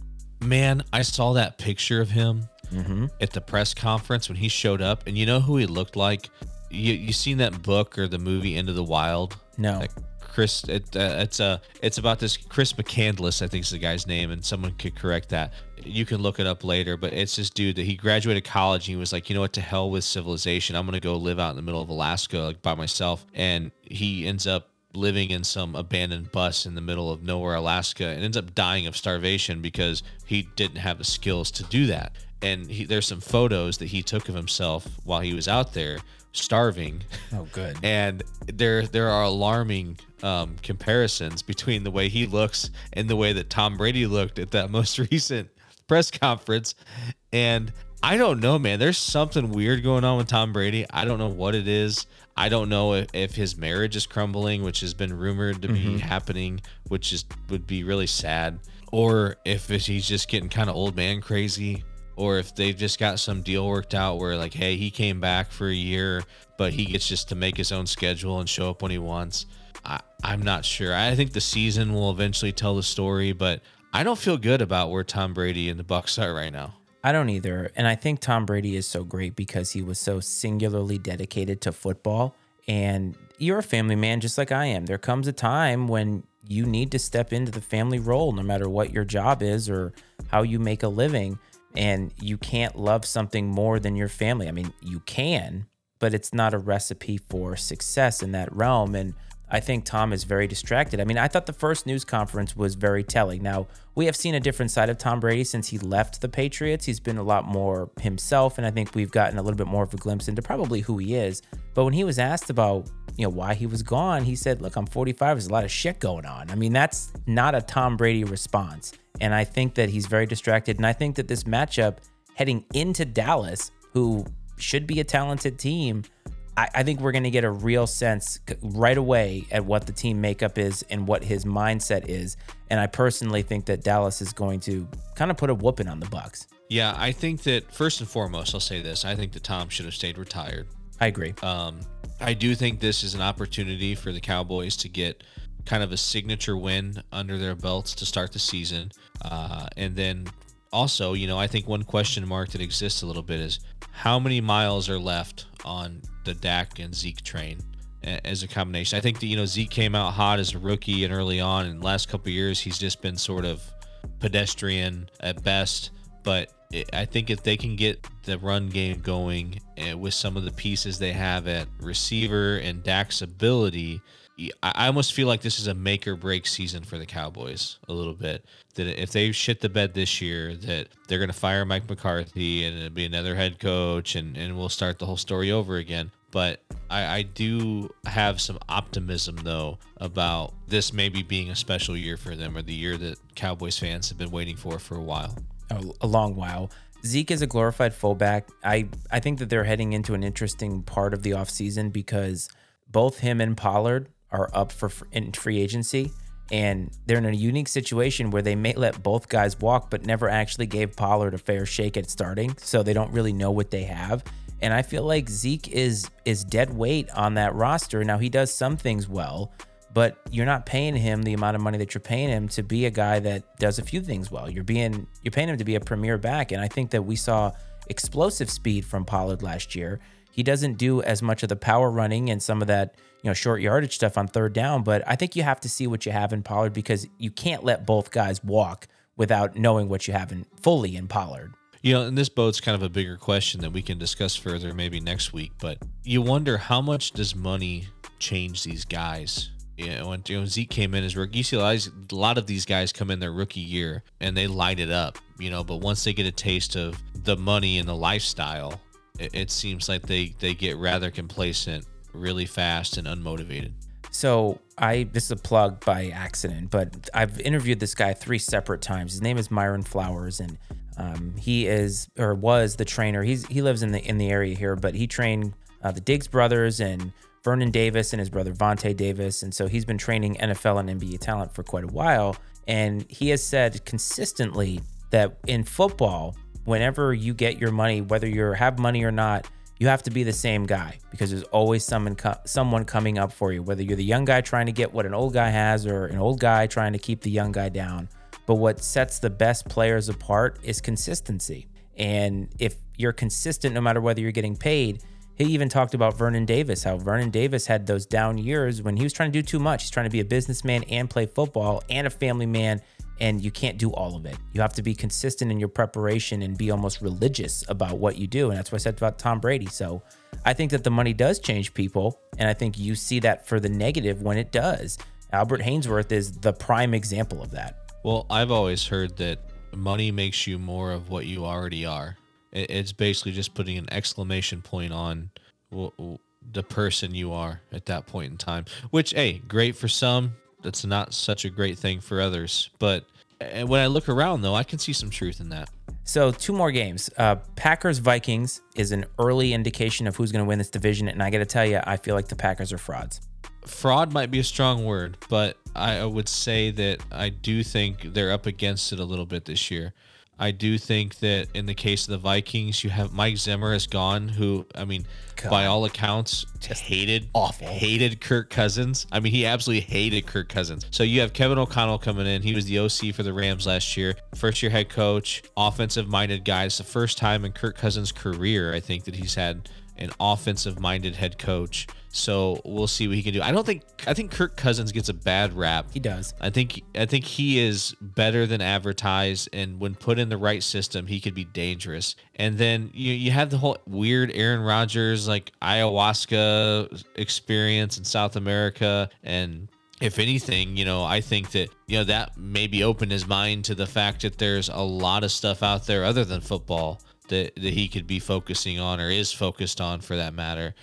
Man, I saw that picture of him Mm-hmm. at the press conference when he showed up, and you know who he looked like. You you seen that book or the movie Into the Wild? No. Like Chris, it, uh, it's a it's about this Chris McCandless, I think is the guy's name, and someone could correct that. You can look it up later, but it's this dude that he graduated college and he was like, you know what, to hell with civilization. I'm gonna go live out in the middle of Alaska like by myself, and he ends up living in some abandoned bus in the middle of nowhere, Alaska, and ends up dying of starvation because he didn't have the skills to do that. And he, there's some photos that he took of himself while he was out there starving Oh, good. and there there are alarming um, comparisons between the way he looks and the way that Tom Brady looked at that most recent press conference. And I don't know, man. There's something weird going on with Tom Brady. I don't know what it is. I don't know if, if his marriage is crumbling, which has been rumored to be happening, which is would be really sad, or if he's just getting kind of old man crazy, or if they've just got some deal worked out where like, hey, he came back for a year, but he gets just to make his own schedule and show up when he wants. I, I'm not sure. I think the season will eventually tell the story, but I don't feel good about where Tom Brady and the Bucs are right now. I don't either. And I think Tom Brady is so great because he was so singularly dedicated to football. And you're a family man just like I am. There comes a time when you need to step into the family role, no matter what your job is or how you make a living. And you can't love something more than your family. I mean, you can, but it's not a recipe for success in that realm. And I think Tom is very distracted. I mean, I thought the first news conference was very telling. Now, we have seen a different side of Tom Brady since he left the Patriots. He's been a lot more himself, and I think we've gotten a little bit more of a glimpse into probably who he is. But when he was asked about, you know, why he was gone, he said, "Look, I'm 45. There's a lot of shit going on." I mean, that's not a Tom Brady response. And I think that he's very distracted. And I think that this matchup heading into Dallas, who should be a talented team, I, I think we're going to get a real sense right away at what the team makeup is and what his mindset is. And I personally think that Dallas is going to kind of put a whooping on the Bucs. Yeah, I think that first and foremost, I'll say this: I think that Tom should have stayed retired. I agree. Um, I do think this is an opportunity for the Cowboys to get kind of a signature win under their belts to start the season, uh, and then also, you know, I think one question mark that exists a little bit is how many miles are left on the Dak and Zeke train as a combination. I think that you know Zeke came out hot as a rookie and early on, and last couple years he's just been sort of pedestrian at best. But it, I think if they can get the run game going uh, with some of the pieces they have at receiver and Dak's ability, I almost feel like this is a make or break season for the Cowboys a little bit. That if they shit the bed this year, that they're going to fire Mike McCarthy and it'll be another head coach, and and we'll start the whole story over again. But I, I do have some optimism though about this maybe being a special year for them, or the year that Cowboys fans have been waiting for for a while. a long while. Zeke is a glorified fullback. I, I think that they're heading into an interesting part of the offseason because both him and Pollard are up for in free agency. And they're in a unique situation where they may let both guys walk, but never actually gave Pollard a fair shake at starting. So they don't really know what they have. And I feel like Zeke is is dead weight on that roster. Now he does some things well, but you're not paying him the amount of money that you're paying him to be a guy that does a few things well. You're being you're paying him to be a premier back, and I think that we saw explosive speed from Pollard last year. He doesn't do as much of the power running and some of that you know short yardage stuff on third down, but I think you have to see what you have in Pollard because you can't let both guys walk without knowing what you have in fully in Pollard. You know, and this boat's kind of a bigger question that we can discuss further maybe next week. But you wonder how much does money change these guys? You know, when Zeke came in as rookie, you see a lot of- a lot of these guys come in their rookie year and they light it up, you know. But once they get a taste of the money and the lifestyle, it, it seems like they they get rather complacent really fast and unmotivated. So I this is a plug by accident, but I've interviewed this guy three separate times. His name is Myron Flowers, and um, he is or was the trainer. He's he lives in the in the area here, but he trained uh, the Diggs brothers and Vernon Davis and his brother Vontae Davis, and so he's been training NFL and NBA talent for quite a while. And he has said consistently that in football, whenever you get your money, whether you have money or not, you have to be the same guy because there's always someone someone coming up for you. Whether you're the young guy trying to get what an old guy has, or an old guy trying to keep the young guy down. But what sets the best players apart is consistency. And if you're consistent, no matter whether you're getting paid, he even talked about Vernon Davis, how Vernon Davis had those down years when he was trying to do too much. He's trying to be a businessman and play football and a family man, and you can't do all of it. You have to be consistent in your preparation and be almost religious about what you do. And that's what I said about Tom Brady. So I think that the money does change people. And I think you see that for the negative when it does. Albert Haynesworth is the prime example of that. Well, I've always heard that money makes you more of what you already are. It's basically just putting an exclamation point on the person you are at that point in time. Which, hey, great for some. That's not such a great thing for others. But uh, when I look around, though, I can see some truth in that. So two more games. Uh, Packers Vikings is an early indication of who's going to win this division, and I got to tell you, I feel like the Packers are frauds. Fraud might be a strong word, but I would say that I do think they're up against it a little bit this year. I do think that in the case of the Vikings, you have Mike Zimmer is gone, who I mean, God. by all accounts, just hated awful. hated Kirk Cousins. I mean, he absolutely hated Kirk Cousins. So you have Kevin O'Connell coming in. He was the OC for the Rams last year, first year head coach, offensive minded guy. It's the first time in Kirk Cousins' career, I think, that he's had an offensive minded head coach. So we'll see what he can do. I don't think I think Kirk Cousins gets a bad rap. He does. I think I think he is better than advertised, and when put in the right system, he could be dangerous. And then you you have the whole weird Aaron Rodgers like ayahuasca experience in South America, and if anything, you know, I think that you know that maybe opened his mind to the fact that there's a lot of stuff out there other than football that that he could be focusing on or is focused on for that matter.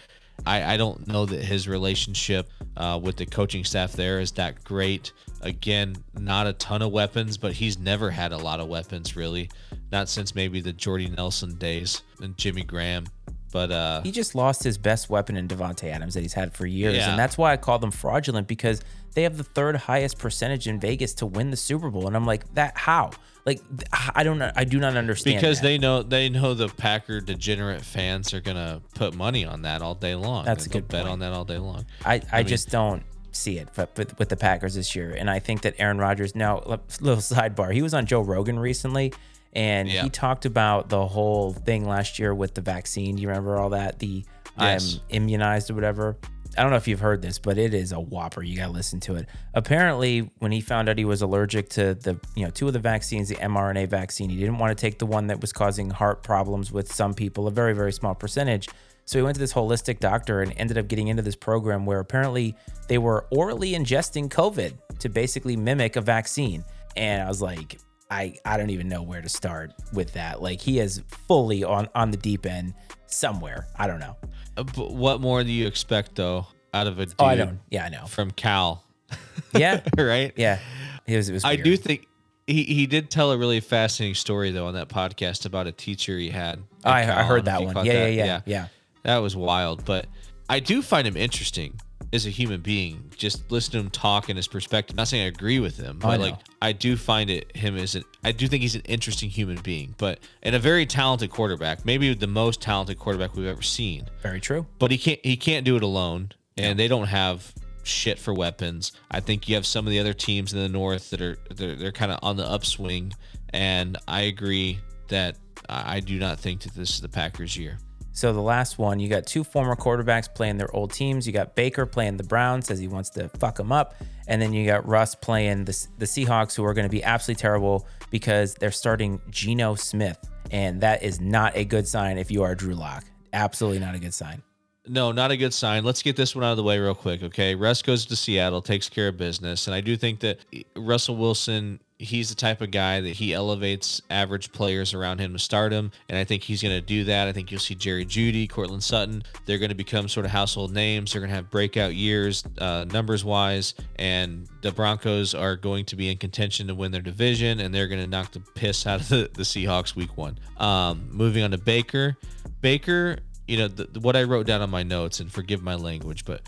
I, I don't know that his relationship uh, with the coaching staff there is that great. Again, not a ton of weapons, but he's never had a lot of weapons really, not since maybe the Jordy Nelson days and Jimmy Graham. But uh, He just lost his best weapon in Davante Adams that he's had for years, Yeah. and that's why I call them fraudulent because they have the third highest percentage in Vegas to win the Super Bowl, and I'm like, that how? Like, I don't. I do not understand because that. they know they know the Packer degenerate fans are gonna put money on that all day long. That's a good bet on that all day long. I, I, just don't see it but, with the Packers this year. And I think that Aaron Rodgers, now, a little sidebar, he was on Joe Rogan recently and Yeah. he talked about the whole thing last year with the vaccine. Do you remember all that? The um, Yes. I'm immunized or whatever. I don't know if you've heard this, but it is a whopper. You got to listen to it. Apparently, when he found out he was allergic to the, you know, two of the vaccines, the mRNA vaccine, he didn't want to take the one that was causing heart problems with some people, a very, very small percentage. So he went to this holistic doctor and ended up getting into this program where apparently they were orally ingesting COVID to basically mimic a vaccine. And I was like, I, I don't even know where to start with that. Like he is fully on on the deep end somewhere. I don't know. Uh, But what more do you expect though out of a dude Oh, I don't. Yeah, I know. from Cal? Yeah, right? yeah. It was. It was I do think he, he did tell a really fascinating story though on that podcast about a teacher he had. I, I heard that one. Yeah, yeah, yeah, yeah. That was wild, but I do find him interesting as a human being. Just listen to him talk and his perspective. Not saying I agree with him, Oh, I but like I do find it him as an I do think he's an interesting human being, but and a very talented quarterback. Maybe the most talented quarterback we've ever seen. Very true. But he can't he can't do it alone, and they don't have shit for weapons. I think you have some of the other teams in the north that are they're, they're kind of on the upswing, and I agree that I I do not think that this is the Packers' year. So the last one, you got two former quarterbacks playing their old teams. You got Baker playing the Browns, says he wants to fuck them up, and then you got Russ playing the the Seahawks, who are going to be absolutely terrible because they're starting Geno Smith, and that is not a good sign if you are Drew Lock. Absolutely not a good sign. No, not a good sign. Let's get this one out of the way real quick, okay? Russ goes to Seattle, takes care of business, and I do think that Russell Wilson, he's the type of guy that he elevates average players around him to stardom, and I think he's going to do that. I think you'll see Jerry Jeudy, Courtland Sutton. They're going to become sort of household names. They're going to have breakout years, uh, numbers wise, and the Broncos are going to be in contention to win their division, and they're going to knock the piss out of the, the Seahawks week one. Um, moving on to Baker. Baker you know the, what I wrote down on my notes, and forgive my language, but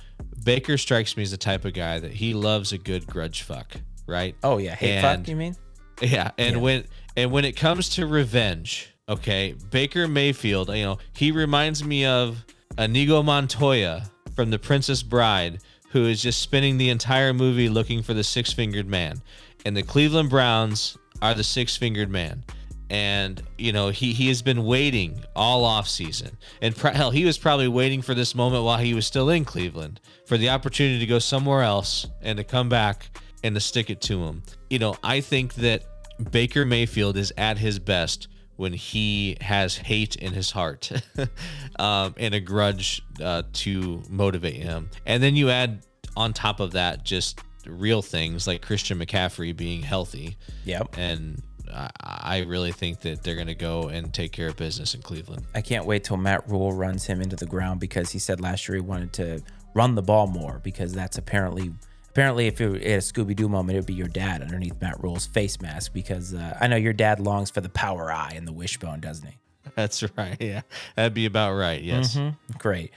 Baker strikes me as the type of guy that he loves a good grudge fuck, right? Oh yeah, hate And- fuck. You mean? Yeah, and Yeah. when and when it comes to revenge, okay, Baker Mayfield, you know, he reminds me of Inigo Montoya from The Princess Bride, who is just spending the entire movie looking for the six-fingered man, and the Cleveland Browns are the six-fingered man. And you know he he has been waiting all off season, and pr- hell, he was probably waiting for this moment while he was still in Cleveland for the opportunity to go somewhere else and to come back and to stick it to him. You know, I think that Baker Mayfield is at his best when he has hate in his heart um, and a grudge uh, to motivate him. And then you add on top of that just real things like Christian McCaffrey being healthy. Yep. And I, I really think that they're going to go and take care of business in Cleveland. I can't wait till Matt Rhule runs him into the ground because he said last year he wanted to run the ball more because that's apparently Apparently, if it were a Scooby Doo moment, it would be your dad underneath Matt Rhule's face mask because uh, I know your dad longs for the power I and the wishbone, doesn't he? That's right. Yeah, that'd be about right. Yes. Great.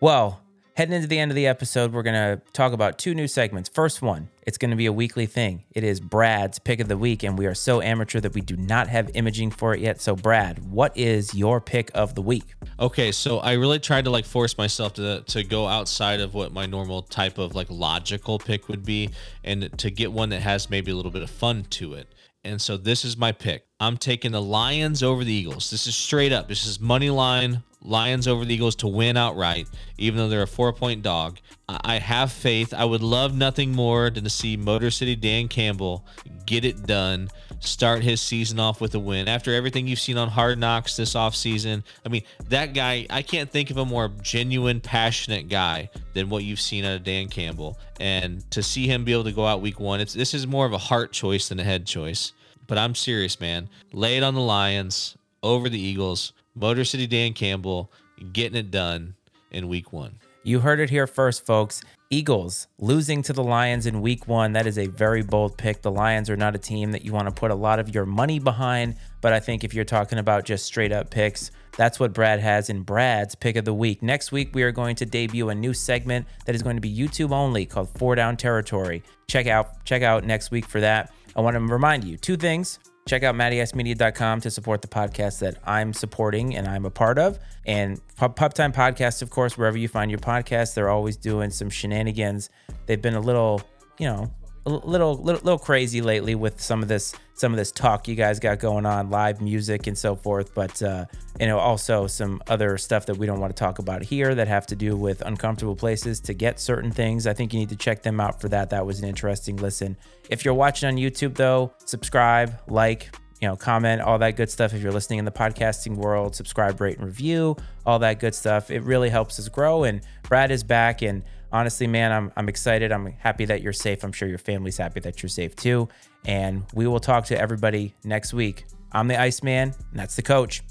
Well, heading into the end of the episode, we're going to talk about two new segments. First one, it's going to be a weekly thing. It is Brad's pick of the week, and we are so amateur that we do not have imaging for it yet. So, Brad, what is your pick of the week? Okay, so I really tried to like force myself to to go outside of what my normal type of like logical pick would be, and to get one that has maybe a little bit of fun to it. And so this is my pick. I'm taking the Lions over the Eagles. This is straight up. This is money line. Lions over the Eagles to win outright, even though they're a four point dog. I have faith. I would love nothing more than to see Motor City Dan Campbell get it done, start his season off with a win. After everything you've seen on Hard Knocks this offseason, I mean, that guy, I can't think of a more genuine, passionate guy than what you've seen out of Dan Campbell. And to see him be able to go out week one, it's this is more of a heart choice than a head choice. But I'm serious, man. Lay it on the Lions over the Eagles. Motor City Dan Campbell getting it done in week one. You heard it here first, folks. Eagles losing to the Lions in week one. That is a very bold pick. The Lions are not a team that you want to put a lot of your money behind. But I think if you're talking about just straight up picks, that's what Brad has in Brad's pick of the week. Next week, we are going to debut a new segment that is going to be YouTube only called Four Down Territory. Check out check out next week for that. I want to remind you two things. Check out mattyicemedia.com to support the podcast that I'm supporting and I'm a part of. And Pub Time Podcast, of course, wherever you find your podcast, they're always doing some shenanigans. They've been a little, you know, a little, little, little crazy lately with some of this, some of this talk you guys got going on, live music and so forth. But uh, you know, also some other stuff that we don't want to talk about here that have to do with uncomfortable places to get certain things. I think you need to check them out for that. That was an interesting listen. If you're watching on YouTube, though, subscribe, like, you know, comment, all that good stuff. If you're listening in the podcasting world, subscribe, rate, and review, all that good stuff. It really helps us grow. And Brad is back. And honestly, man, I'm, I'm excited. I'm happy that you're safe. I'm sure your family's happy that you're safe too. And we will talk to everybody next week. I'm the Iceman, and that's the coach.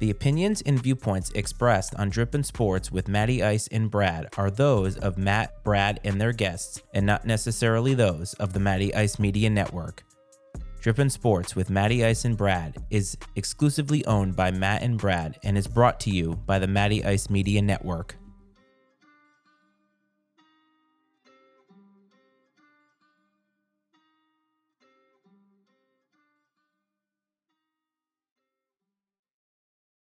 The opinions and viewpoints expressed on Drippin' Sports with Matty Ice and Brad are those of Matt, Brad, and their guests, and not necessarily those of the Matty Ice Media Network. Drippin' Sports with Matty Ice and Brad is exclusively owned by Matt and Brad and is brought to you by the Matty Ice Media Network.